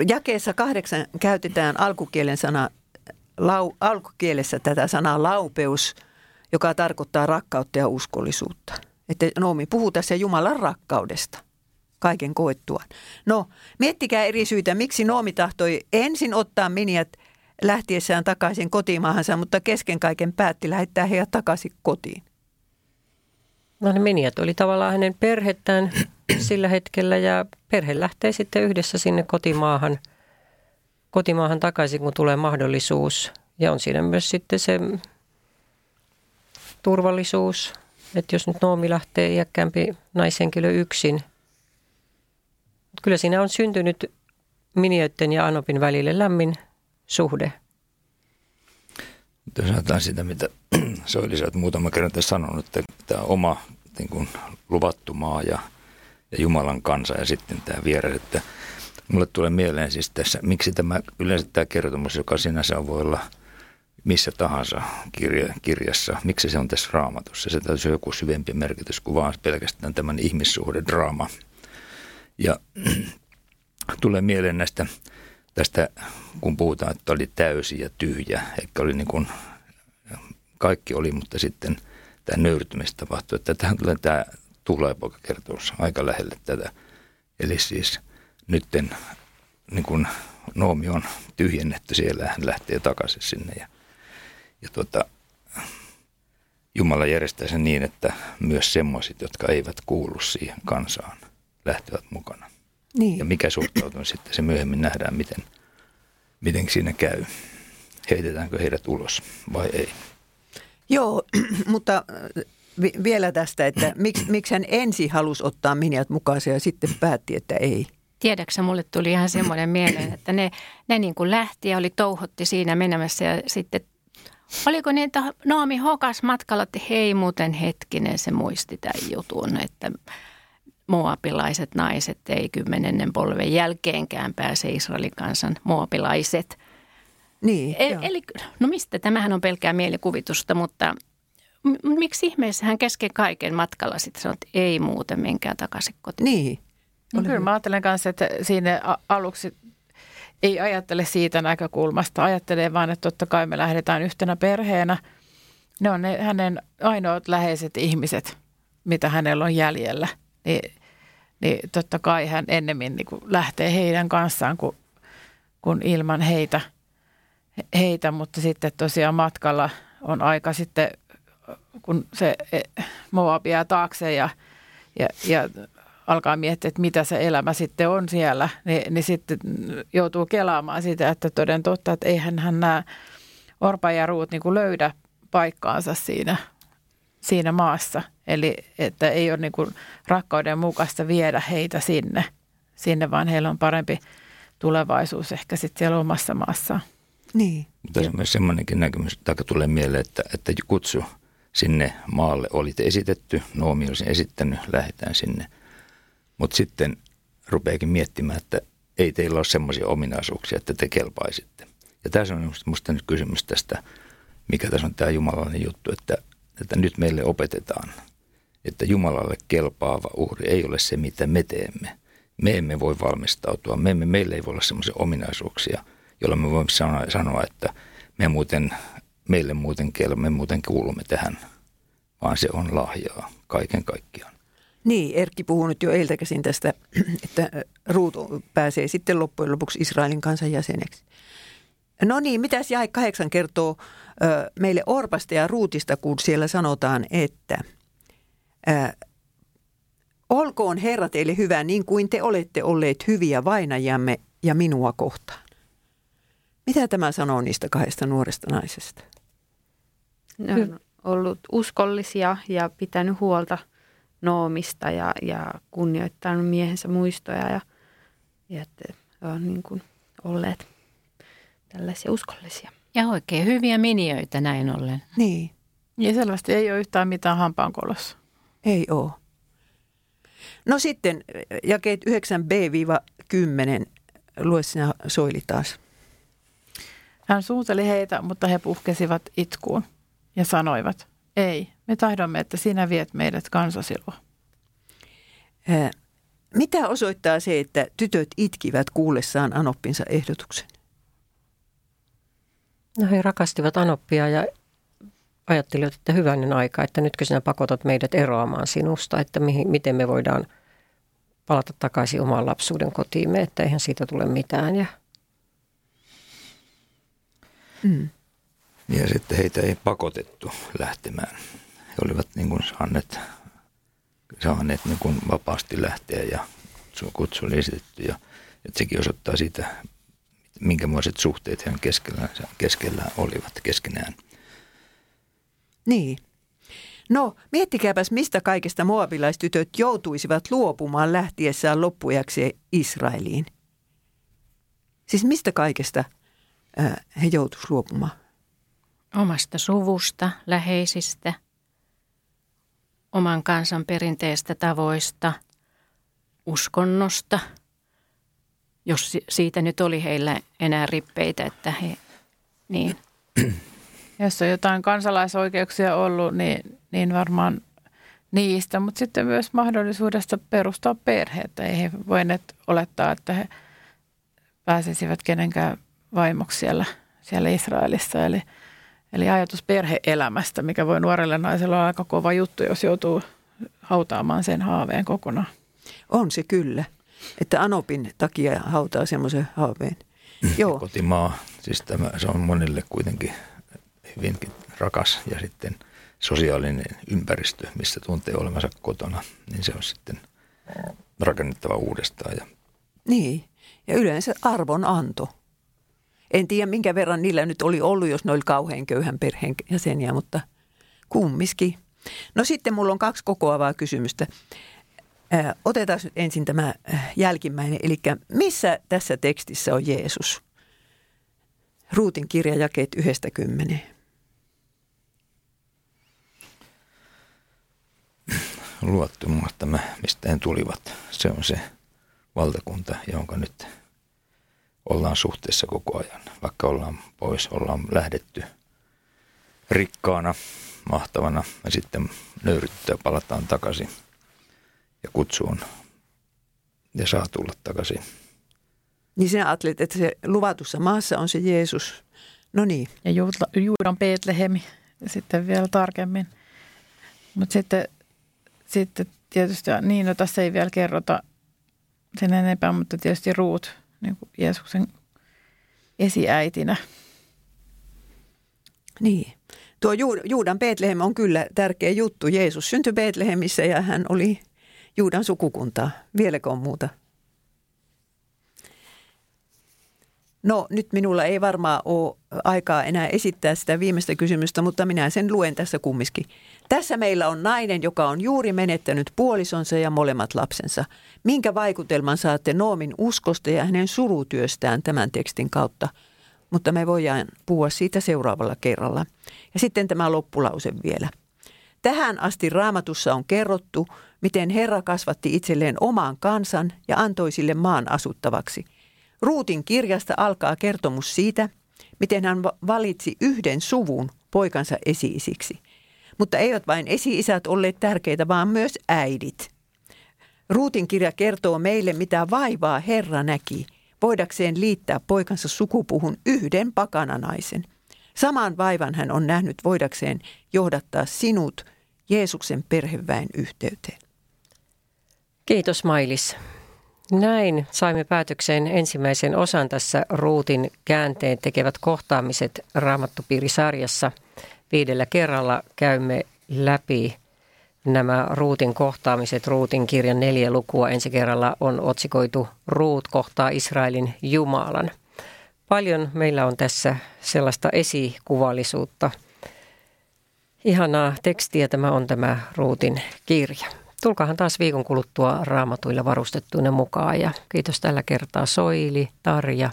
Speaker 2: Jakeessa kahdeksan käytetään alkukielen sana, lau, alkukielessä tätä sanaa laupeus, joka tarkoittaa rakkautta ja uskollisuutta. Että Noomi puhuu tässä Jumalan rakkaudesta – kaiken koettuaan. No, miettikää eri syitä, miksi Noomi tahtoi ensin ottaa miniat lähtiessään takaisin kotimaahansa, mutta kesken kaiken päätti lähettää heidät takaisin kotiin.
Speaker 1: No ne miniat oli tavallaan hänen perhettään (clears throat) sillä hetkellä ja perhe lähtee sitten yhdessä sinne kotimaahan, kotimaahan takaisin, kun tulee mahdollisuus. Ja on siinä myös sitten se turvallisuus, että jos nyt Noomi lähtee iäkkäämpi naishenkilö yksin – kyllä siinä on syntynyt minioiden ja Anopin välille lämmin suhde.
Speaker 4: Jos sitä, mitä Soili (clears throat) sä muutama kerran sanonut, että tämä oma niin kuin, luvattu maa ja, ja Jumalan kansa ja sitten tämä vierä, että mulle tulee mieleen siis tässä, miksi tämä yleensä tämä kertomus, joka sinänsä voi olla missä tahansa kirja, kirjassa, miksi se on tässä raamatussa. Se täytyy joku syvempi merkitys kuin vaan pelkästään tämän ihmissuhdedraama. draama ja (clears throat) tulee mieleen näistä, tästä, kun puhutaan, että oli täysi ja tyhjä, eikä oli niin kuin, kaikki oli, mutta sitten tämä nöyrtymistä tapahtuu. Että tähän tulee tämä tuhlaajapoikakertomus aika lähelle tätä. Eli siis nytten niin kun Noomi on tyhjennetty siellä, hän lähtee takaisin sinne ja, ja tuota, Jumala järjestää sen niin, että myös semmoiset, jotka eivät kuulu siihen kansaan, lähtevät mukana. Niin. Ja mikä suhtautuminen sitten, se myöhemmin nähdään, miten, miten siinä käy. Heitetäänkö heidät ulos vai ei?
Speaker 2: Joo, (clears throat) mutta äh, vielä tästä, että (clears throat) miksi, miksi hän ensin halusi ottaa minijat mukaan ja sitten päätti, että ei?
Speaker 6: Tiedäksä, mulle tuli ihan semmoinen (clears throat) mieleen, että ne, ne niin kuin lähti ja oli touhotti siinä menemässä ja sitten Oliko niin, että Noomi hokas matkalla, että hei muuten hetkinen, se muisti tämän jutun, että moapilaiset naiset ei kymmenennen polven jälkeenkään pääse Israelin kansan moapilaiset.
Speaker 2: Niin,
Speaker 6: e- eli, no mistä, tämähän on pelkää mielikuvitusta, mutta m- miksi ihmeessä hän kesken kaiken matkalla sitten sanoi, että ei muuten, menkää takaisin kotiin.
Speaker 2: Niin.
Speaker 3: No, kyllä mä ajattelen kanssa, että siinä aluksi ei ajattele siitä näkökulmasta. Ajattelee vaan, että totta kai me lähdetään yhtenä perheenä. Ne on ne hänen ainoat läheiset ihmiset, mitä hänellä on jäljellä. Niin, niin totta kai hän ennemmin niin kuin lähtee heidän kanssaan kuin, kuin ilman heitä, heitä. Mutta sitten tosiaan matkalla on aika sitten, kun se e, Moab jää taakse ja, ja, ja alkaa miettiä, että mitä se elämä sitten on siellä, niin, niin sitten joutuu kelaamaan sitä, että toden totta, että eihän hän nämä Orpa ja Ruut niin kuin löydä paikkaansa siinä, siinä maassa. Eli että ei ole niin kuin rakkauden mukaista viedä heitä sinne, sinne, vaan heillä on parempi tulevaisuus ehkä sitten siellä omassa maassaan.
Speaker 2: Niin.
Speaker 4: Tässä on myös semmoinenkin näkemys, että tulee mieleen, että, että kutsu sinne maalle oli esitetty, Noomi olisi esittänyt, lähdetään sinne – mutta sitten rupeakin miettimään, että ei teillä ole semmoisia ominaisuuksia, että te kelpaisitte. Ja tässä on minusta nyt kysymys tästä, mikä tässä on tämä jumalallinen juttu, että, että nyt meille opetetaan, että Jumalalle kelpaava uhri ei ole se, mitä me teemme. Me emme voi valmistautua, me emme, meillä ei voi olla semmoisia ominaisuuksia, joilla me voimme sanoa, että me muuten, meille muuten me muuten kuulumme tähän, vaan se on lahjaa kaiken kaikkiaan.
Speaker 2: Niin, Erkki puhuu nyt jo eiltä käsin tästä, (clears throat) että Ruut pääsee sitten loppujen lopuksi Israelin kansan jäseneksi. No niin, mitäs jäi kahdeksan kertoo meille Orpasta ja Ruutista, kun siellä sanotaan, että olkoon Herra teille hyvä niin kuin te olette olleet hyviä vainajamme ja minua kohtaan. Mitä tämä sanoo niistä kahdesta nuoresta naisesta?
Speaker 5: Ne on ollut uskollisia ja pitänyt huolta – noomista ja, ja kunnioittanut miehensä muistoja ja, ja että on niin kuin olleet tällaisia uskollisia.
Speaker 6: Ja oikein hyviä miniöitä näin ollen.
Speaker 2: Niin.
Speaker 3: Ja selvästi ei ole yhtään mitään hampaankolossa.
Speaker 2: Ei ole. No sitten jakeet 9b-10. Lue sinä Soili taas.
Speaker 3: Hän suuteli heitä, mutta he puhkesivat itkuun ja sanoivat, ei, me tahdomme, että sinä viet meidät kansasilua.
Speaker 2: Mitä osoittaa se, että tytöt itkivät kuullessaan Anoppinsa ehdotuksen?
Speaker 1: No he rakastivat Anoppia ja ajattelivat, että hyvänen aika, että nytkö sinä pakotat meidät eroamaan sinusta, että mihin, miten me voidaan palata takaisin omaan lapsuuden kotiimme, että eihän siitä tule mitään. Ja...
Speaker 4: Mm. Ja sitten heitä ei pakotettu lähtemään. He olivat niin kuin saaneet, saaneet niin kuin vapaasti lähteä ja kutsu oli esitetty. Ja, että sekin osoittaa sitä, minkämoiset suhteet heidän keskellään, keskellään olivat keskenään.
Speaker 2: Niin. No, miettikääpäs, mistä kaikesta moabilaistytöt joutuisivat luopumaan lähtiessään loppujaksi Israeliin. Siis mistä kaikesta he joutuisivat luopumaan?
Speaker 6: Omasta suvusta, läheisistä, oman kansan perinteistä tavoista, uskonnosta, jos siitä nyt oli heillä enää rippeitä, että he, niin. (clears throat)
Speaker 3: Jos on jotain kansalaisoikeuksia ollut, niin, niin varmaan niistä, mutta sitten myös mahdollisuudesta perustaa perhettä. Ei he voineet olettaa, että he pääsisivät kenenkään vaimoksi siellä, siellä Israelissa. Eli – Eli ajatus perheelämästä, mikä voi nuorelle naiselle olla aika kova juttu, jos joutuu hautaamaan sen haaveen kokonaan.
Speaker 2: On se kyllä, että Anopin takia hautaa semmoisen haaveen.
Speaker 4: Joo. Kotimaa, siis tämä, se on monille kuitenkin hyvinkin rakas ja sitten sosiaalinen ympäristö, missä tuntee olevansa kotona, niin se on sitten rakennettava uudestaan. Ja...
Speaker 2: Niin, ja yleensä arvon anto. En tiedä, minkä verran niillä nyt oli ollut, jos ne oli kauhean köyhän perheen jäseniä, mutta kummiskin. No sitten mulla on kaksi kokoavaa kysymystä. otetaan nyt ensin tämä jälkimmäinen, eli missä tässä tekstissä on Jeesus? Ruutin kirja jakeet yhdestä kymmeneen.
Speaker 4: Tämä, mistä tulivat. Se on se valtakunta, jonka nyt ollaan suhteessa koko ajan. Vaikka ollaan pois, ollaan lähdetty rikkaana, mahtavana ja sitten nöyryttyä palataan takaisin ja kutsuun ja saa tulla takaisin.
Speaker 2: Niin sinä ajattelet, että se luvatussa maassa on se Jeesus. No niin.
Speaker 3: Ja Juudan Betlehemi sitten vielä tarkemmin. Mutta sitten, sitten tietysti, niin no tässä ei vielä kerrota sen enempää, mutta tietysti Ruut niin kuin Jeesuksen esiäitinä.
Speaker 2: Niin. Tuo Juudan Betlehem on kyllä tärkeä juttu. Jeesus syntyi Betlehemissä ja hän oli Juudan sukukuntaa. Vieläkö on muuta? No nyt minulla ei varmaan ole aikaa enää esittää sitä viimeistä kysymystä, mutta minä sen luen tässä kumminkin. Tässä meillä on nainen, joka on juuri menettänyt puolisonsa ja molemmat lapsensa. Minkä vaikutelman saatte Noomin uskosta ja hänen surutyöstään tämän tekstin kautta? Mutta me voidaan puhua siitä seuraavalla kerralla. Ja sitten tämä loppulause vielä. Tähän asti raamatussa on kerrottu, miten Herra kasvatti itselleen oman kansan ja antoi sille maan asuttavaksi. Ruutin kirjasta alkaa kertomus siitä, miten hän valitsi yhden suvun poikansa esiisiksi – mutta eivät vain esi-isät olleet tärkeitä, vaan myös äidit. Ruutin kirja kertoo meille, mitä vaivaa Herra näki, voidakseen liittää poikansa sukupuhun yhden pakananaisen. Saman vaivan hän on nähnyt voidakseen johdattaa sinut Jeesuksen perheväen yhteyteen.
Speaker 1: Kiitos Mailis. Näin saimme päätökseen ensimmäisen osan tässä Ruutin käänteen tekevät kohtaamiset Raamattupiirisarjassa – viidellä kerralla käymme läpi nämä Ruutin kohtaamiset. Ruutin kirjan neljä lukua ensi kerralla on otsikoitu Ruut kohtaa Israelin Jumalan. Paljon meillä on tässä sellaista esikuvallisuutta. Ihanaa tekstiä tämä on tämä Ruutin kirja. Tulkahan taas viikon kuluttua raamatuilla varustettuina mukaan ja kiitos tällä kertaa Soili, Tarja,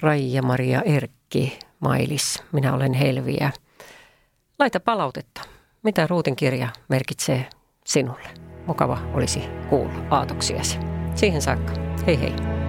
Speaker 1: Raija, Maria, Erkki, Mailis. Minä olen Helviä. Laita palautetta. Mitä Ruutin kirja merkitsee sinulle? Mukava olisi kuulla aatoksiasi. Siihen saakka. Hei hei.